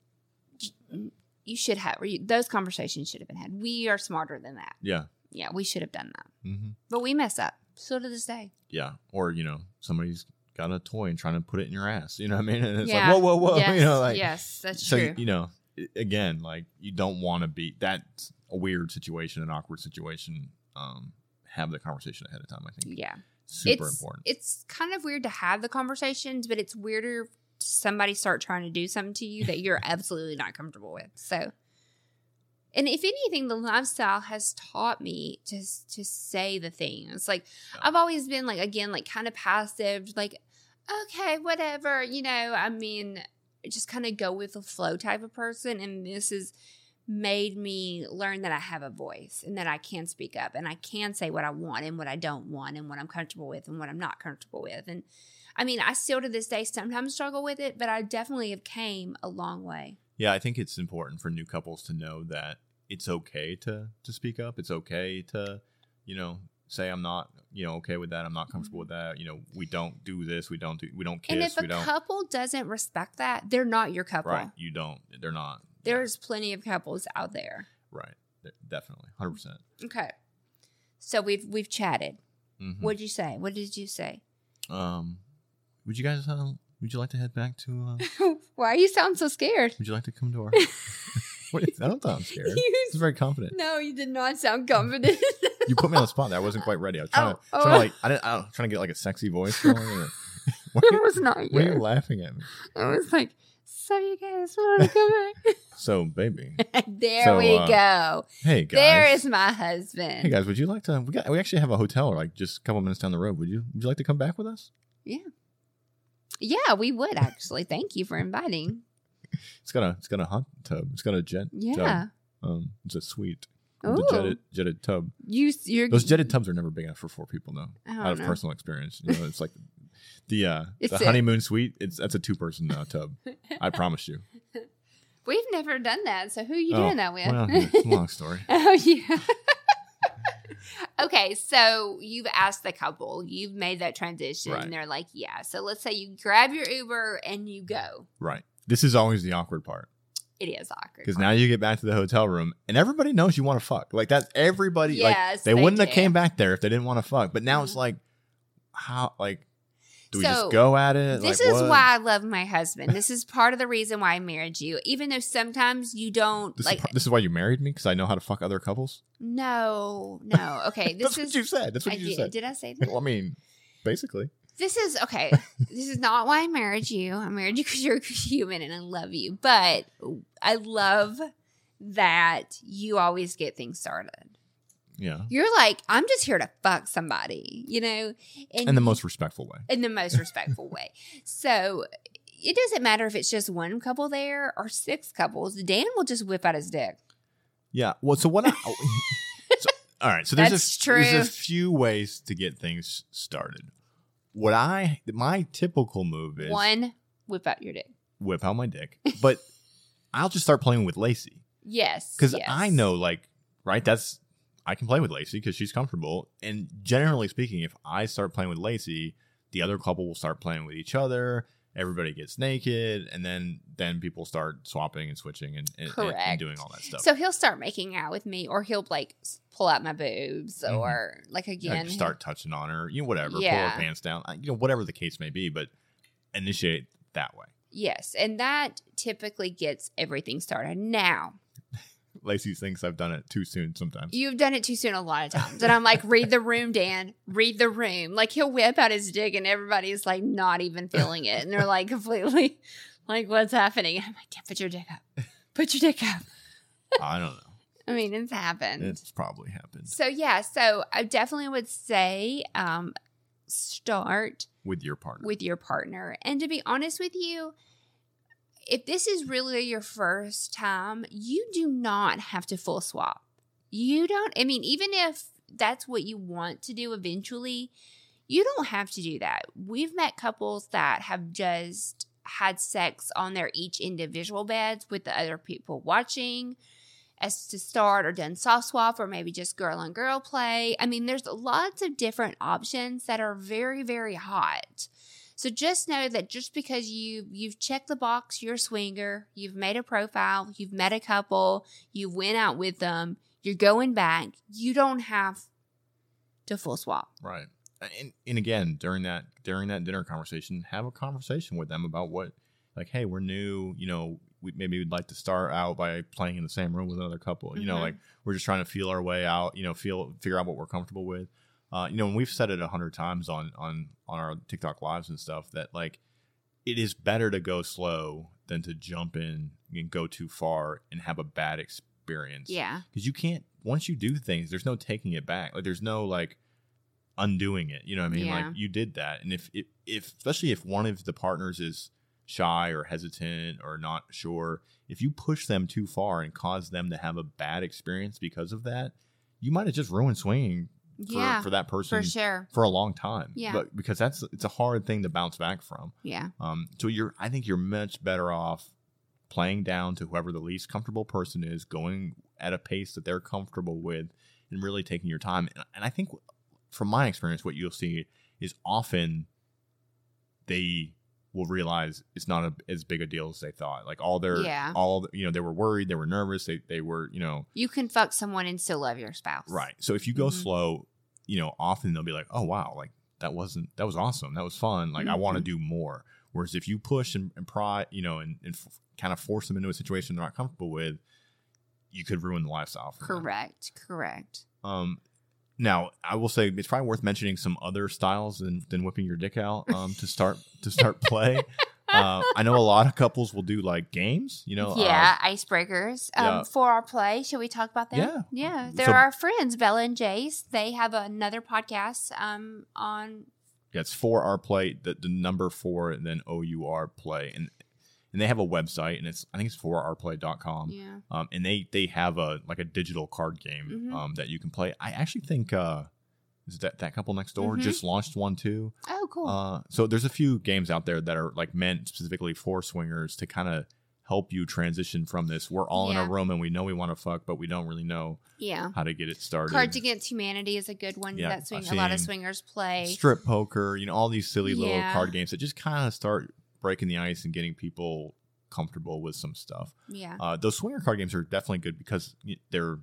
you should have those conversations should have been had. We are smarter than that. yeah, Yeah, we should have done that, hmm but we mess up. So to this day. Yeah. Or, you know, somebody's got a toy and trying to put it in your ass. You know what I mean? And it's Yeah. like, whoa, whoa, whoa. <laughs> yes, You know, like, yes, that's so, true. you know, again, like, you don't want to be, that's a weird situation, an awkward situation. Um, have the conversation ahead of time, I think. yeah, Super it's, important. It's kind of weird to have the conversations, but it's weirder somebody start trying to do something to you that you're <laughs> absolutely not comfortable with. So, and if anything, the lifestyle has taught me to to say the things. Like Yeah. I've always been like again, like kind of passive, like okay, whatever, you know. I mean, just kind of go with the flow type of person, and this has made me learn that I have a voice and that I can speak up and I can say what I want and what I don't want and what I'm comfortable with and what I'm not comfortable with. And I mean, I still to this day sometimes struggle with it, but I definitely have came a long way. yeah. I think it's important for new couples to know that it's okay to, to speak up. It's okay to, you know, say, I'm not, you know, okay with that. I'm not comfortable with that. You know, we don't do this. We don't do, we don't kiss. and if we a don't. couple doesn't respect that, they're not your couple. Right. You don't, they're not. Yeah. There's plenty of couples out there. Right. Definitely. 100%. Okay. So we've we've chatted. Mhm. What'd you say? What did you say? Um, would you guys? Uh, would you like to head back to? Uh, <laughs> Why you sound so scared? would you like to come to our? <laughs> What I don't sound scared. <laughs> You- It's very confident. no, you did not sound confident. <laughs> You put me on the spot. There, I wasn't quite ready. I was trying, Oh, to, oh. to like, I didn't, I don't, trying to get like a sexy voice going. Or, <laughs> it was not why are you laughing at me? It was like, so you guys want to come back? So, baby, there So, we uh, go. hey guys. There is my husband. Hey guys, would you like to? We got. We actually have a hotel like just a couple minutes down the road. Would you? Would you like to come back with us? Yeah, Yeah, we would actually. Thank you for inviting. It's got a it's got a hot tub. It's got a jet. Yeah. Tub. Um, it's a suite. Ooh. The jetted jetted tub. You, you're Those jetted tubs are never big enough for four people, though. Out of know. personal experience, you know, it's like <laughs> the uh, the a- honeymoon suite. It's that's a two person uh, tub. I <laughs> promise you. We've never done that. So who are you Oh, doing that with? Well, a long story. <laughs> oh yeah. okay, so you've asked the couple, you've made that transition, Right. and they're like, "Yeah." So let's say you grab your Uber and you go. Right. This is always the awkward part It is awkward because now you get back to the hotel room and everybody knows you want to fuck. Like that's everybody. Yes, like they, they wouldn't have came back there if they didn't want to fuck. But now Mhm. it's like, how? Like, do we So, just go at it? This Like, is what? why I love my husband. This is part of the reason why I married you, even though sometimes you don't This, like. is, this is why you married me because I know how to fuck other couples. no, no. <laughs> Okay, this That's is what you said. That's what I you did. said. Did I say that? Well, I mean, basically. This is okay. this is not why I married you. I married you because you're a human and I love you. But I love that you always get things started. Yeah. You're like, I'm just here to fuck somebody, you know, and In the most respectful way. in the most respectful way. So it doesn't matter if it's just one couple there or six couples. Dan will just whip out his dick. Yeah. Well, so what? I, <laughs> so, all right. So there's That's a, there's a few ways to get things started. What I my typical move is One, whip out your dick. whip out my dick, but <laughs> I'll just start playing with Lacey Yes, because yes. I know, like, right? That's I can play with Lacey because she's comfortable. And generally speaking, if I start playing with Lacey, the other couple will start playing with each other. Everybody gets naked, and then then people start swapping and switching and, and, and- and doing all that stuff. So he'll start making out with me, or he'll like pull out my boobs, Mhm. or like again start touching on her, you know, whatever, pull her pants down, you know, whatever the case may be, but initiate that way. Yes, and that typically gets everything started. Now Lacey thinks I've done it too soon sometimes. you've done it too soon a lot of times, and I'm like, read the room, Dan. Read the room. Like he'll whip out his dick, and everybody's like not even feeling it, and they're like completely like, what's happening? I'm like, Dan, put your dick up. Put your dick up. I don't know. I mean, it's happened. It's probably happened So yeah, so I definitely would say um start with your partner. with your partner. And to be honest with you, if this is really your first time, you do not have to full swap. You don't I mean even if that's what you want to do eventually, you don't have to do that. We've met couples that have just had sex on their each individual beds with the other people watching as to start or done soft swap or maybe just girl on girl play. I mean, there's lots of different options that are very, very hot. So just know that just because you you've checked the box, you're a swinger, you've made a profile, you've met a couple, You've went out with them, you're going back, you don't have to full swap. right. And, and again, during that during that dinner conversation, have a conversation with them about what, like, hey, we're new. You know, we maybe we'd like to start out by playing in the same room with another couple. You know, Mhm. like we're just trying to feel our way out. You know, feel figure out what we're comfortable with. Uh, you know, and we've said it a hundred times on on on our TikTok lives and stuff that like it is better to go slow than to jump in and go too far and have a bad experience. Yeah. because you can't once you do things there's no taking it back like there's no like undoing it you know what i mean Yeah. like you did that and if, if if especially if one of the partners is shy or hesitant or not sure if you push them too far and cause them to have a bad experience because of that you might have just ruined swinging for, yeah. for that person For sure. for a long time Yeah. but because that's it's a hard thing to bounce back from Yeah. um, so you're, I think you're much better off playing down to whoever the least comfortable person is, going at a pace that they're comfortable with, and really taking your time. And, and I think, from my experience, what you'll see is often they will realize it's not a, as big a deal as they thought. Like all their, Yeah. all you know, they were worried, they were nervous, they they were, you know, You can fuck someone and still love your spouse. Right. So if you go Mhm. slow, you know, often they'll be like, "Oh wow, like that wasn't that was awesome. That was fun. Like I want to do more." Whereas if you push and, and pry, you know, and, and f- kind of force them into a situation they're not comfortable with, you could ruin the lifestyle. For them. Correct. Correct. Um, now I will say it's probably worth mentioning some other styles than than whipping your dick out um, to start to start <laughs> play. Uh, I know a lot of couples will do like games. You know, uh, yeah, icebreakers. Um, yeah. For our play, should we talk about that? Yeah. Yeah. They're So- our friends, Bella and Jace. They have another podcast um, on Yeah, it's for our play, the, the number four, and then O U R play, and and they have a website, and it's I think it's four rplay.com. Yeah. Um, and they they have a like a digital card game Mhm. um that you can play. I actually think uh, is that that couple next door Mhm. just launched one too. Oh, cool. Uh, so there's a few games out there that are like meant specifically for swingers to kind of help you transition from this. We're all in a room and we know we want to fuck, but we don't really know yeah. how to get it started. Cards Against Humanity is a good one Yeah, that swing, a lot of swingers play. Strip poker, you know, all these silly little card games that just kind of start breaking the ice and getting people comfortable with some stuff. yeah. Uh, those swinger card games are definitely good because they're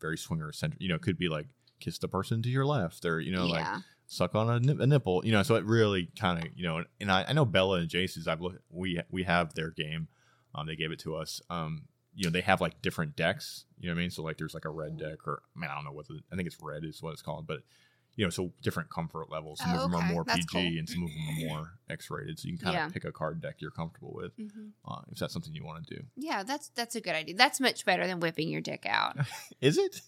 very swinger centric. You know, it could be like kiss the person to your left, or you know, like suck on a, nip- a nipple. You know, so it really kind of you know. And I, I know Bella and Jace's. I've looked. We we have their game. Um, they gave it to us. Um, you know, they have like different decks. You know what I mean? So like, there's like a red deck, or I mean, I don't know what the. I think it's red is what it's called, but. You know, so different comfort levels. Some Oh, of them okay. are more That's PG, cool. and some of them are <laughs> more X-rated. So you can kind Yeah. of pick a card deck you're comfortable with, hmm uh, if that's something you want to do. Yeah, that's that's a good idea. That's much better than whipping your dick out. <laughs> Is it?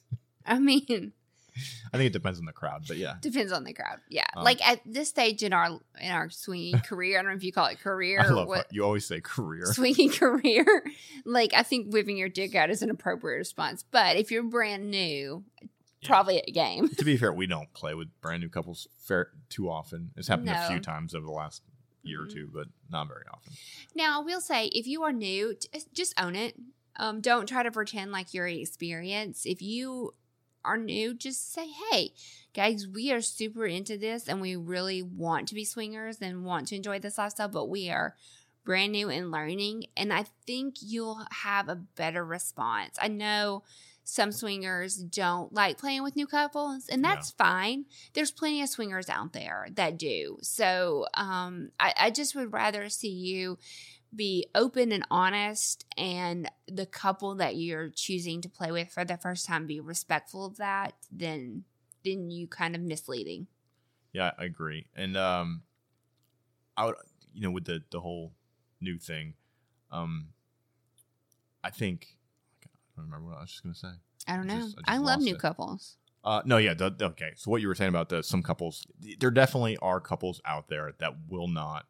I mean, <laughs> I think it depends on the crowd, but yeah, depends on the crowd. Yeah, Um, like at this stage in our in our swinging <laughs> career, I don't know if you call it career I or love what you always say career. <laughs> swinging career. Like I think whipping your dick out is an appropriate response. But if you're brand new, Yeah. probably a game. to be fair, we don't play with brand new couples fair too often. It's happened a few times over the last year or Mhm. two, but not very often. Now, I will say, if you are new, just own it. Um, don't try to pretend like you're experienced. If you are new, just say, hey, guys, we are super into this and we really want to be swingers and want to enjoy this lifestyle, but we are brand new and learning. And I think you'll have a better response. I know some swingers don't like playing with new couples, and that's fine. There's plenty of swingers out there that do. So um, I, I just would rather see you be open and honest, and the couple that you're choosing to play with for the first time be respectful of that then than you kind of misleading. Yeah, I agree. And um, I would, you know, with the the whole new thing, um, I think I don't remember what I was just gonna say. I don't I know. just- I just I, love new it. couples. Uh, no, yeah, the- okay. So what you were saying about the some couples, there definitely are couples out there that will not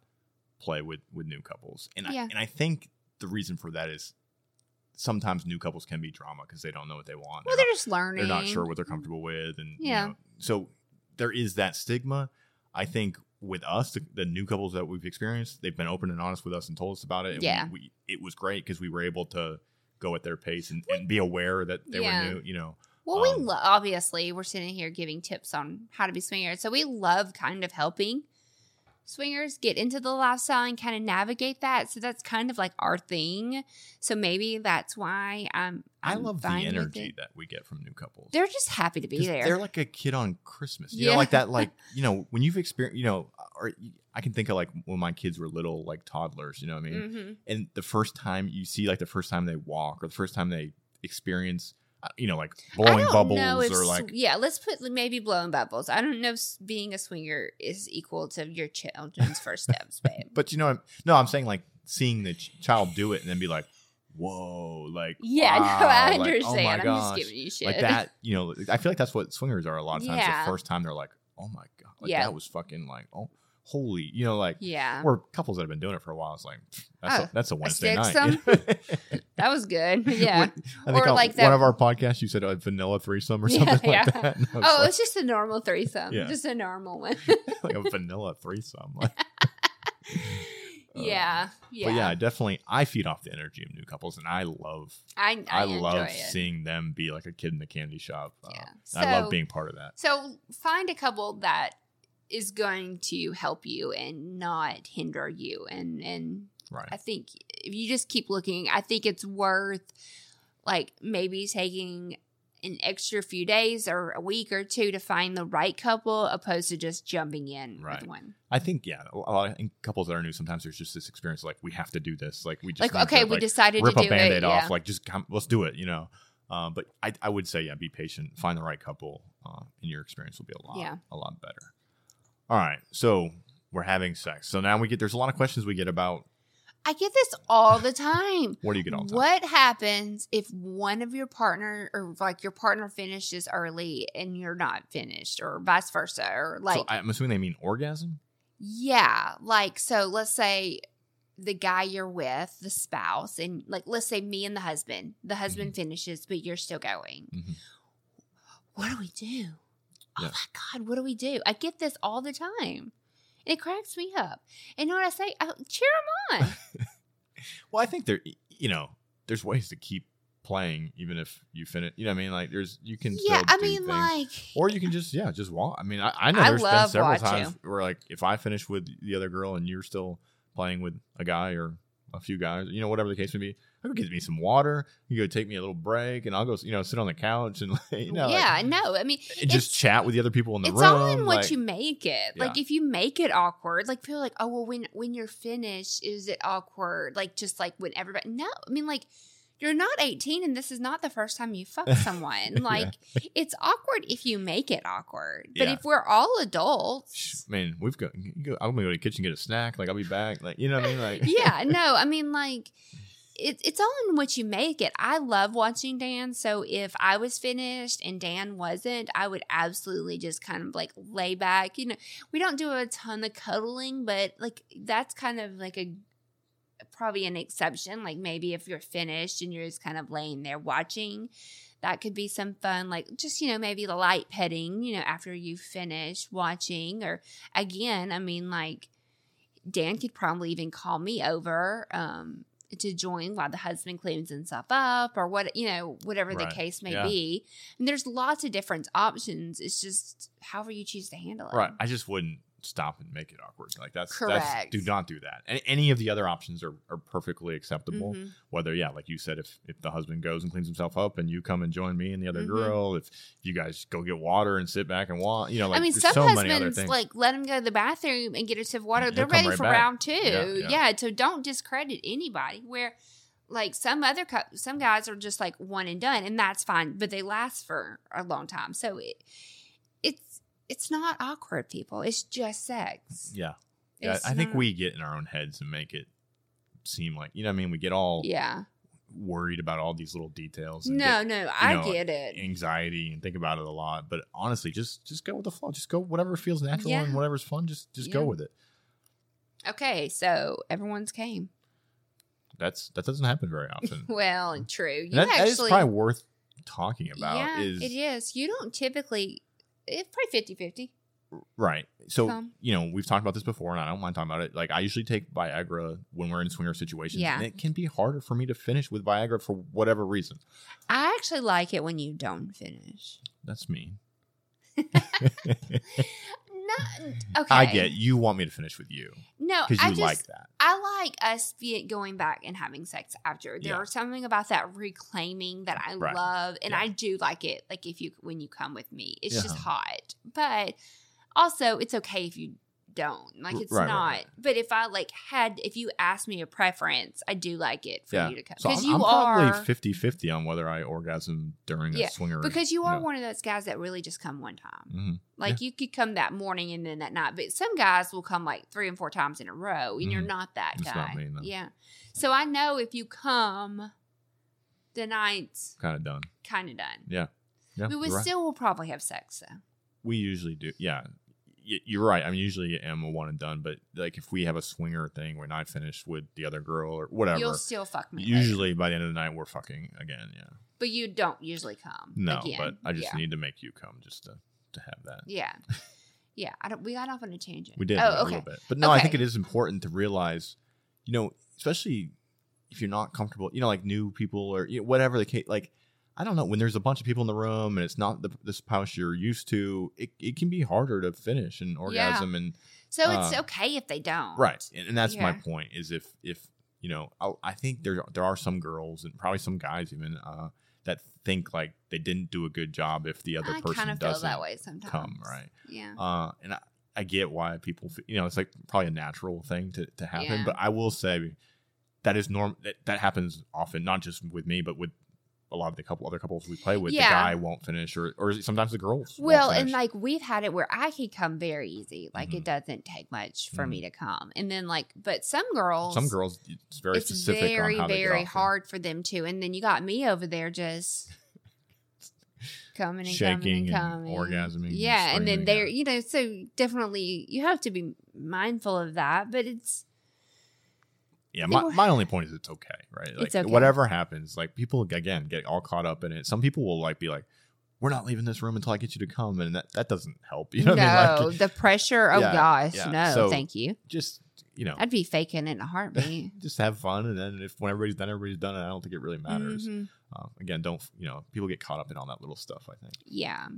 play with with new couples, and Yeah. I, and I think the reason for that is sometimes new couples can be drama because they don't know what they want. Well, They're they're not- just learning. they're not sure what they're comfortable with, and you Yeah. know, so there is that stigma. I think with us, the, the new couples that we've experienced, they've been open and honest with us and told us about it. and we- Yeah. we, it was great because we were able to go at their pace and, and be aware that they Yeah. were new. You know, Well, we Um, lo- obviously we're sitting here giving tips on how to be swingers, so we love kind of helping swingers get into the lifestyle and kind of navigate that. So that's kind of like our thing. So maybe that's why I'm. I I'm love the energy that we get from new couples. They're just happy to be there. They're like a kid on Christmas. You Yeah. know, like that, like, <laughs> you know, when you've experienced, you know, or I can think of like when my kids were little, like toddlers, you know what I mean? hmm And the first time you see, like, the first time they walk or the first time they experience, Uh, you know, like blowing bubbles or like, yeah, let's put maybe blowing bubbles. I don't know if being a swinger is equal to your children's first steps, <laughs> babe. but you know, I'm, no, I'm saying like seeing the ch- child do it and then be like, whoa, like, Yeah, wow, no, I like, oh understand. oh I'm gosh. just giving you shit. like that, you know, I feel like that's what swingers are a lot of times. Yeah. The first time they're like, oh my God, like Yeah. that was fucking like, oh, holy, you know, like, yeah, or couples that have been doing it for a while. It's like that's Oh, a, that's a Wednesday night. <laughs> that was good. <laughs> Yeah. I think Or like one that- of our podcasts, you said a vanilla threesome or Yeah, something yeah. like that. <laughs> And I was Oh, like, it's just a normal threesome. Yeah. Just a normal one. like a vanilla threesome. Like, yeah. Yeah. But yeah, definitely I feed off the energy of new couples, and I love I, I, I, love seeing them be like a kid in the candy shop. Uh, Yeah. I love being part of that. So find a couple that is going to help you and not hinder you. And and Right. I think if you just keep looking, I think it's worth like maybe taking an extra few days or a week or two to find the right couple opposed to just jumping in Right. with one. I think yeah, a lot of couples that are new, sometimes there's just this experience like we have to do this. Like we just Like, okay, to, we like, decided rip to a do band-aid it. off. Like just come, let's do it. You know. Um, but I, I would say yeah, be patient, find the right couple, uh, and your experience will be a lot Yeah. a lot better. All right, so we're having sex. So now we get there's a lot of questions we get about I get this all the time. what do you get all the time. What happens if one of your partner or like your partner finishes early and you're not finished, or vice versa, or like so I'm assuming they mean orgasm. Yeah, like so let's say the guy you're with, the spouse, and like let's say me and the husband. The husband finishes, but you're still going. Mhm. What do we do? Oh Yeah. my god, what do we do? I get this all the time. And it cracks me up. And you know what I say? I, cheer them on. <laughs> Well, I think there, you know, there's ways to keep playing even if you finish. You know what I mean? Like there's you can. yeah, I mean, things. like, Or you can just yeah, just walk. I mean, I, I know I there's been several times where like if I finish with the other girl and you're still playing with a guy or a few guys, you know, whatever the case may be, go get me some water. You go take me a little break, and I'll go, you know, sit on the couch and <laughs> you know, like, yeah, no, I mean, just chat with the other people in the it's room. all in what like- you make it. Like if you make it awkward, like feel like, oh well, when when you're finished, is it awkward? Like just like when everybody. No, I mean like you're not 18, and this is not the first time you fuck <laughs> someone. Like it's awkward if you make it awkward. But Yeah. if we're all adults, Man, we've got. I'm gonna go to the kitchen get a snack. Like I'll be back. Like you know what I mean? Like <laughs> yeah, no, I mean like. It, it's all in what you make it. I love watching Dan. So if I was finished and Dan wasn't, I would absolutely just kind of like lay back. You know, we don't do a ton of cuddling, but like that's kind of like a probably an exception. Like maybe if you're finished and you're just kind of laying there watching, that could be some fun. Like just, you know, maybe the light petting, you know, after you finish watching. Or again, I mean, like Dan could probably even call me over. Um, to join while the husband cleans himself up or what you know whatever the case may Yeah. be and there's lots of different options it's just however you choose to handle it Right. I just wouldn't stop and make it awkward. Like that's Correct. That's, do not do that. And any of the other options are, are perfectly acceptable. Mhm. Whether yeah, like you said, if if the husband goes and cleans himself up, and you come and join me and the other Mhm. girl, if you guys go get water and sit back and watch, you know, like I mean, some so husbands like let them go to the bathroom and get a sip of water. They're ready right for back. round two. Yeah, Yeah, yeah. so don't discredit anybody. Where like some other some guys are just like one and done, and that's fine, but they last for a long time. So it, it's not awkward, people. It's just sex. yeah, yeah. I think we get in our own heads and make it seem like you know, what I mean, we get all Yeah. worried about all these little details. No, get no, I know, get it. anxiety and think about it a lot. But honestly, just just go with the flow. Just go whatever feels natural Yeah. and whatever's fun. Just just Yeah. go with it. Okay, so everyone's came. That's that doesn't happen very often. <laughs> Well, and true. You And that, that is probably worth talking about. yeah, is it is. You don't typically. It's probably 50 50. right. So Some. you know we've talked about this before, and I don't mind talking about it. Like I usually take Viagra when we're in swinger situations, Yeah. and it can be harder for me to finish with Viagra for whatever reason. I actually like it when you don't finish. That's me. <laughs> <laughs> Not okay. I get you want me to finish with you no. because I you just like that. I like us going back and having sex after. There Yeah. are something about that reclaiming that I Right. love, and Yeah. I do like it. Like if you when you come with me, it's just uh-huh. hot. But also, it's okay if you don't. Like it's right, not. right. But if I like had, if you asked me a preference, I do like it for Yeah. you to come because I'm, you I'm are probably 50-50 on whether I orgasm during Yeah, a swinger. because you are no. one of those guys that really just come one time. Mhm. Like you could come that morning and then that night, but some guys will come like three and four times in a row, and you're Mhm. not that That's guy. not me, no. Yeah. So I know if you come, the night's kind of done. kind of done. Yeah. Yeah. we you're right. still will probably have sex though. we usually do. Yeah, you're right. I mean, usually am a one and done, but like if we have a swinger thing when I finish with the other girl or whatever, You'll still fuck me. usually by the end of the night we're fucking again. Yeah, but you don't usually come. no, again. but I just yeah. need to make you come just to to have that. Yeah. <laughs> Yeah. I don't. We got off on a tangent. We did Oh, a okay. little bit, but no, I think it is important to realize, you know, especially if you're not comfortable, you know, like new people or you know, whatever the case, like. I don't know when there's a bunch of people in the room and it's not the the spouse you're used to. It, it can be harder to finish an orgasm and So it's Uh, okay if they don't. right and, and that's my point is if if you know I, I think there there are some girls and probably some guys even uh that think like they didn't do a good job if the other I person kind of doesn't that way sometimes. come right Yeah. uh and I, I get why people f- you know it's like probably a natural thing to, to happen Yeah. but i will say that is norm that, that happens often not just with me but with a lot of the couple other couples we play with Yeah. the guy won't finish or or sometimes the girls Well, and like we've had it where I can come very easy. Like Mhm. it doesn't take much for me to come. And then like but some girls some girls it's very it's specific very, on how they get very hard for them to. And then you got me over there just <laughs> coming and Shaking coming and and coming. orgasming Yeah, and then they're you know so definitely you have to be mindful of that, but it's Yeah, my, my only point is it's okay, right? Like It's okay. whatever happens, like people again get all caught up in it. Some people will like be like, "We're not leaving this room until I get you to come," and that, that doesn't help. <laughs> You know no what I mean? Like, the pressure. Oh Yeah, gosh, yeah. no, So- thank you. just you know, I'd be faking it in a heartbeat. <laughs> just have fun, and then if when everybody's done, everybody's done, and I don't think it really matters. Mhm. Uh, again, don't you know? People get caught up in all that little stuff. I think. Yeah.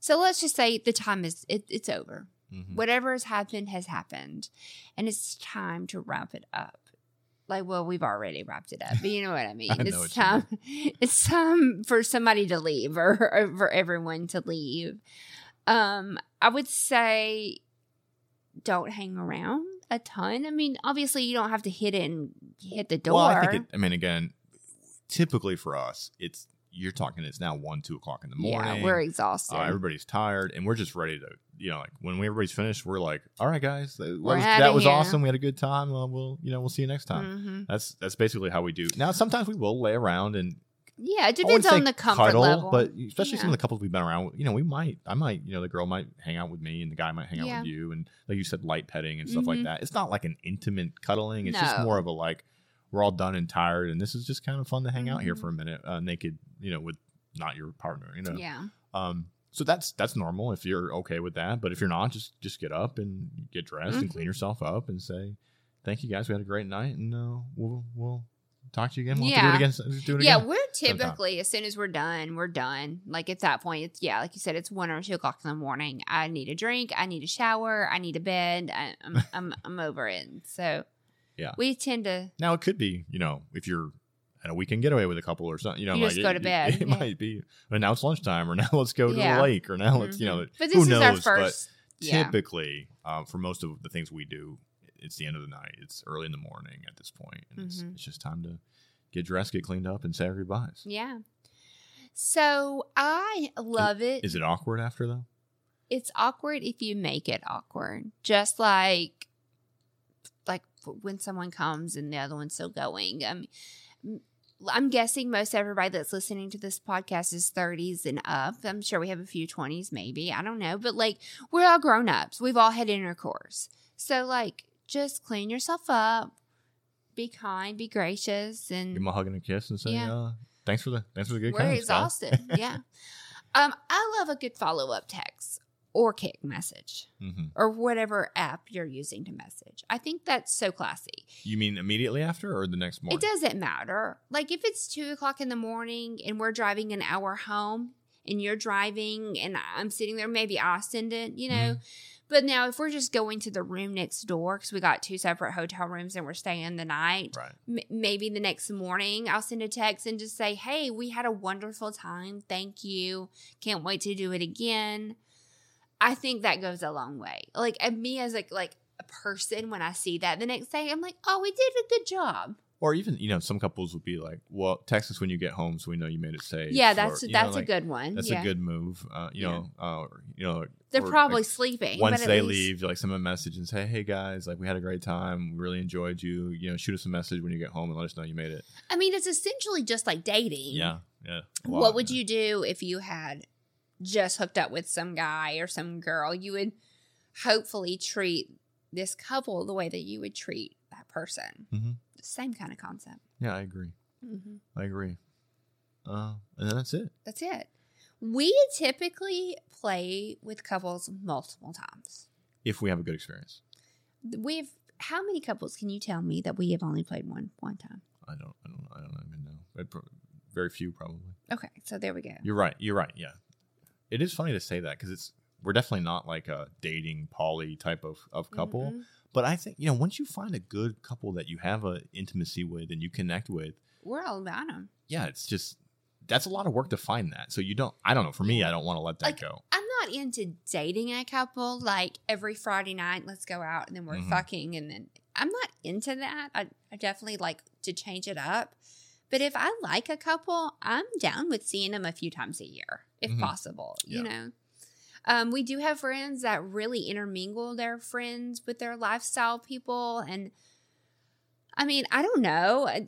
So let's just say the time is it, it's over. Mhm. Whatever has happened has happened, and it's time to wrap it up. Like, well, we've already wrapped it up, but you know what I <laughs> mean. I it's time. <laughs> It's time for somebody to leave, or, or for everyone to leave. Um, I would say, don't hang around a ton. I mean, obviously, you don't have to hit it and hit the door. Well, I think. It, I mean, again, typically for us, it's you're talking. It's now one, two o'clock in the morning. yeah, we're exhausted. Uh, everybody's tired, and we're just ready to, you know, like when we, everybody's finished, we're like, all right, guys, that We're was, that was awesome. We had a good time. Well, we'll, you know, we'll see you next time. Mhm. That's that's basically how we do. Now, sometimes we will lay around and Yeah, it depends on the comfort cuddle, level. but especially some of the couples we've been around. You know, we might, I might, you know, the girl might hang out with me, and the guy might hang out Yeah. with you, and like you said, light petting and stuff like Mhm. that. It's not like an intimate cuddling. It's just more of a like we're all done and tired, and this is just kind of fun to hang out here Mhm. for a minute, uh, naked, you know, with not your partner, you know. yeah. Um, so that's that's normal if you're okay with that. But if you're not, just just get up and get dressed and Mhm. clean yourself up and say, "Thank you guys, we had a great night, and uh, we'll we'll talk to you again. We'll Yeah. do it again. Do it Yeah, again." we're typically as soon as we're done, we're done. Like at that point, it's yeah, like you said, it's one or two o'clock in the morning. I need a drink, I need a shower, I need a bed. I, I'm I'm I'm over it. So <laughs> Yeah. we tend to Now it could be, you know, if you're at a weekend getaway with a couple or something, you know, You like just it, go to bed, It, yeah. might be. But now it's lunchtime, or <laughs> now let's go to Yeah. the lake, or now let's, you know, Mhm. but who this is knows? our but first. yeah. typically, um, for most of the things we do, it's the end of the night. It's early in the morning at this point, and it's, Mhm. it's just time to get dressed, get cleaned up, and say our goodbyes. Yeah. So I love it. Is it awkward after though? it's awkward if you make it awkward. Just like like when someone comes and the other one's still going. Um, I'm guessing most everybody that's listening to this podcast is 30s and up. I'm sure we have a few 20s, maybe. I don't know. But like, we're all grown ups. We've all had intercourse. So, like, just clean yourself up, be kind, be gracious, Give and them a hug and a kiss and say, Yeah. uh, "Thanks for the thanks for the good we're exhausted. yeah. <laughs> Um, I love a good follow up text or Kik message Mhm. or whatever app you're using to message. I think that's so classy. You mean immediately after or the next morning? It doesn't matter. Like if it's two o'clock in the morning and we're driving an hour home and you're driving and I'm sitting there, maybe I'll send it, you know. But now if we're just going to the room next door because we got two separate hotel rooms and we're staying the night, Right. m- maybe the next morning I'll send a text and just say, "Hey, we had a wonderful time. Thank you. Can't wait to do it again." I think that goes a long way. Like and me as like like a person when I see that the next day, I'm like, "Oh, we did a good job." Or even, you know, some couples would be like, "Well, text us when you get home, so we know you made it safe." Yeah, or, that's know, that's like, a good one. That's yeah. a good move. Uh, you Yeah. know, uh, you know, They're or, probably like, sleeping. once they least- leave, like send them a message and say, "Hey guys, like we had a great time. We really enjoyed you. You know, shoot us a message when you get home and let us know you made it." I mean, it's essentially just like dating. Yeah, yeah. a What would yeah. you do if you had just hooked up with some guy or some girl? You would hopefully treat this couple the way that you would treat that person. Mhm. Same kind of concept. Yeah, I agree. hmm I agree. Uh, and then that's it. That's it. We typically play with couples multiple times. If we have a good experience, We've how many couples can you tell me that we have only played one one time? I don't, I don't, I don't even know. I'd Very few, probably. Okay, so there we go. You're right. You're right. Yeah, it is funny to say that because it's we're definitely not like a dating poly type of of couple. Mhm. But I think you know once you find a good couple that you have a intimacy with and you connect with, We're all about them. yeah, it's just that's a lot of work to find that. So you don't. I don't know. For me, I don't want to let that Like, go. I'm not into dating a couple like every Friday night, let's go out and then we're Mhm. fucking and then I'm not into that. I, I definitely like to change it up. But if I like a couple, I'm down with seeing them a few times a year, if Mhm. possible. You know, um, we do have friends that really intermingle their friends with their lifestyle people, and I mean, I don't know. Uh,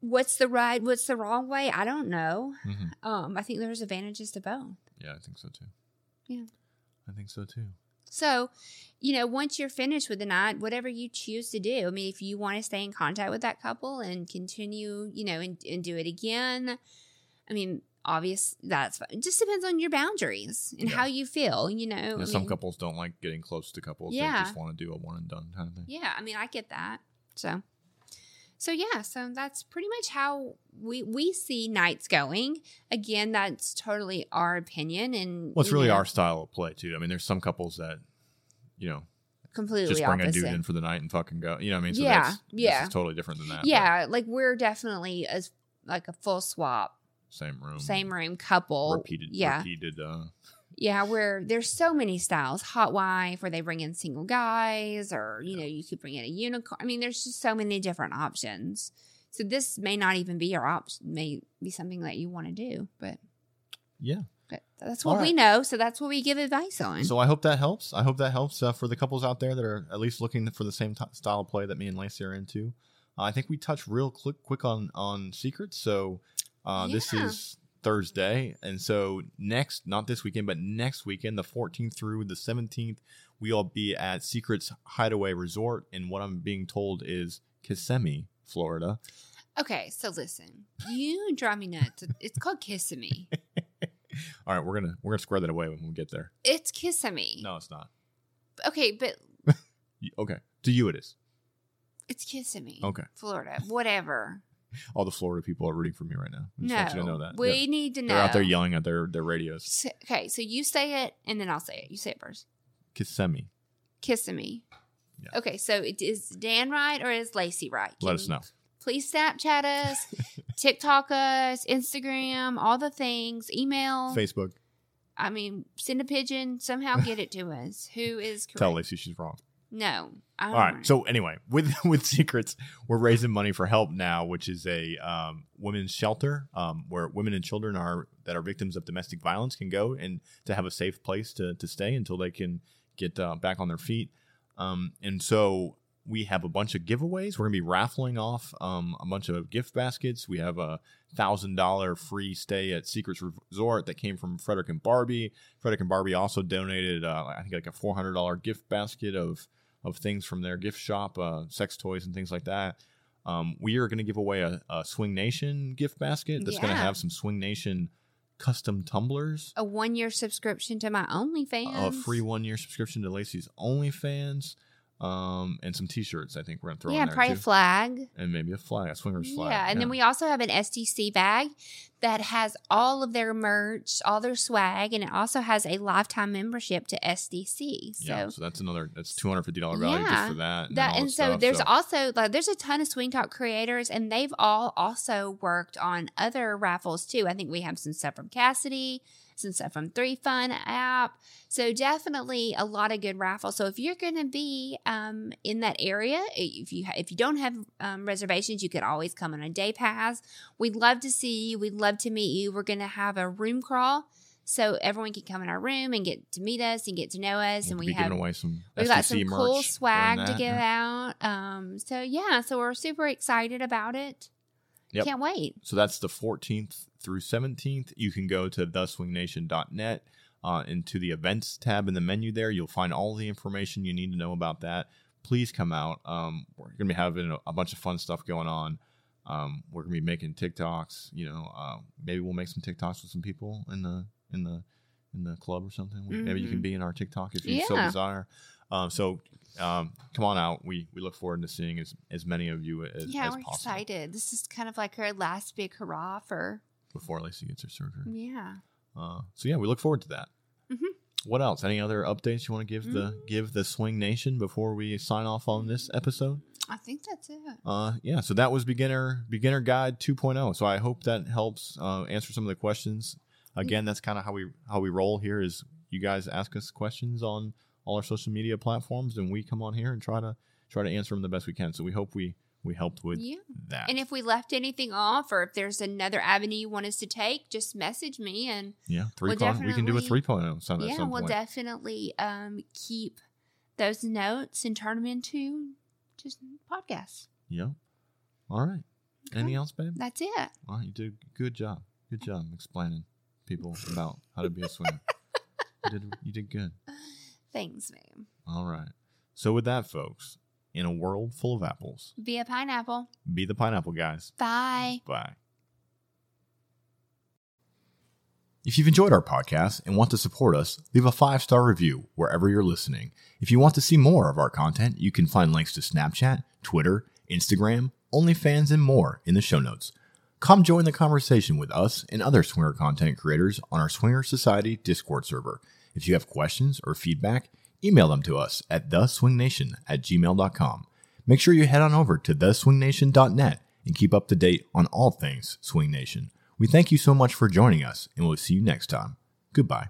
What's the right? What's the wrong way? I don't know. Mhm. Um, I think there's advantages to both. Yeah, I think so too. Yeah. I think so too. So, you know, once you're finished with the night, whatever you choose to do. I mean, if you want to stay in contact with that couple and continue, you know, and, and do it again, I mean, obvious that's. It just depends on your boundaries and Yeah. how you feel. You know, Yeah, I some mean, couples don't like getting close to couples. They Yeah. just want to do a one and done kind of thing. Yeah, I mean, I get that. So, so yeah, so that's pretty much how we we see nights going. Again, that's totally our opinion, and Well, it's really know, our style of play too. I mean, there's some couples that, you know, completely just bring opposite. a dude in for the night and fucking go. You know what I mean? So Yeah, that's, yeah. Totally different than that. but yeah, like we're definitely as like a full swap, Same room. same room couple. Repeated. yeah, Repeated. Uh, yeah. Where <laughs> there's so many styles. Hot wife, where they bring in single guys, or you know, you could bring in a unicorn. I mean, there's just so many different options. So this may not even be your option. May be something that you want to do, but yeah. But that's what All we know, so that's what we give advice on. So I hope that helps. I hope that helps uh, for the couples out there that are at least looking for the same t- style of play that me and Lacey are into. Uh, I think we touched real quick, quick on on secrets. So uh, this is Thursday, and so next, not this weekend, but next weekend, the 14th through the 17th, we'll be at Secrets Hideaway Resort, and what I'm being told is Kissimmee, Florida. okay, so listen, you drive me nuts. It's called Kissimmee. <laughs> All right, we're gonna we're gonna square that away when we get there. It's Kissimmee. No, it's not. Okay, but <laughs> Okay, to you it is. it's Kissimmee. Okay. Florida, whatever. All the Florida people are rooting for me right now. I just no, want you to know that. we They're- need to know. They're out there yelling at their their radios. So- okay, so you say it, and then I'll say it. You say it first. Kissimmee. Kissimmee. Yeah. Okay, so it is Dan right or is Lacey right? Let us know. Please Snapchat us, <laughs> TikTok us, Instagram, all the things, email. Facebook. I mean, send a pigeon. Somehow get it to us. Who is correct? Tell Lacey she's wrong. No. All right. know. So anyway, with <laughs> with secrets, we're raising money for Help Now, which is a um, women's shelter um, where women and children are that are victims of domestic violence can go and to have a safe place to to stay until they can get uh, back on their feet. Um, and so we have a bunch of giveaways. We're gonna be raffling off um, a bunch of gift baskets. We have a thousand dollar free stay at Secrets Resort that came from Frederick and Barbie. Frederick and Barbie also donated, uh, I think, like a four hundred dollar gift basket of of things from their gift shop, uh, sex toys and things like that. Um, we are going to give away a, a Swing Nation gift basket that's going to have some Swing Nation custom tumblers, a one year subscription to my OnlyFans. a free one year subscription to Lacey's OnlyFans, um, and some T-shirts. I think we're to throw yeah, in there probably too, a flag. and maybe a flag, a swingers flag. Yeah, and then we also have an SDC bag that has all of their merch, all their swag, and it also has a lifetime membership to SDC. So yeah, so that's another that's two hundred fifty dollar value Yeah, just for that. that and so stuff, there's also like there's a ton of swing talk creators and they've all also worked on other raffles too i think we have some stuff from cassidy some stuff from 3Fun app so definitely a lot of good raffles so if you're going to be um, in that area if you if you don't have um, reservations you could always come on a day pass we'd love to see you we'd love to meet you we're going to have a room crawl so everyone can come in our room and get to meet us and get to know us We'll and we have away some. We've got some cool swag to give yeah. out. Um, so yeah, so we're super excited about it. Yep. Can't wait. So that's the 14th through 17th. You can go to theswingnation.net uh, into the events tab in the menu there. You'll find all the information you need to know about that. Please come out. Um, we're going to be having a, bunch of fun stuff going on. Um, we're going to be making TikToks. You know, uh, maybe we'll make some TikToks with some people in the in the in the club or something. We- Maybe you can Mhm. be in our TikTok if you so desire. Um, so um, come on out. We we look forward to seeing as, as many of you as, yeah, as we're possible excited. This is kind of like our last big hurrah for before Lacey gets her surgery. yeah. Uh, so yeah, we look forward to that. Mhm. What else? Any other updates you want to give the Mm. give the Swing Nation before we sign off on this episode? I think that's it. Uh, yeah. So that was beginner beginner guide 2.0. So I hope that helps uh, answer some of the questions. Again, that's kind of how we how we roll here. Is you guys ask us questions on all our social media platforms, and we come on here and try to try to answer them the best we can. So we hope we we helped with Yeah. that. And if we left anything off, or if there's another avenue you want us to take, just message me, and yeah, three we'll con- we can do a 3.0 some, yeah, we'll point. definitely um, keep those notes and turn them into just podcasts. Yeah. All right. Anything else, babe? That's it. Well, you did a good job. Good job explaining people about how to be a swinger. you did you did good. Thanks, babe. All right. So with that, folks, in a world full of apples, Be a pineapple. be the pineapple guys. Bye. Bye. If you've enjoyed our podcast and want to support us, leave a five star review wherever you're listening. If you want to see more of our content, you can find links to Snapchat, Twitter, Instagram, OnlyFans, and more in the show notes. Come join the conversation with us and other swinger content creators on our Swinger Society Discord server. If you have questions or feedback, email them to us at theswingnation at gmail.com. Make sure you head on over to theswingnation.net and keep up to date on all things Swing Nation. We thank you so much for joining us, and we'll see you next time. Goodbye.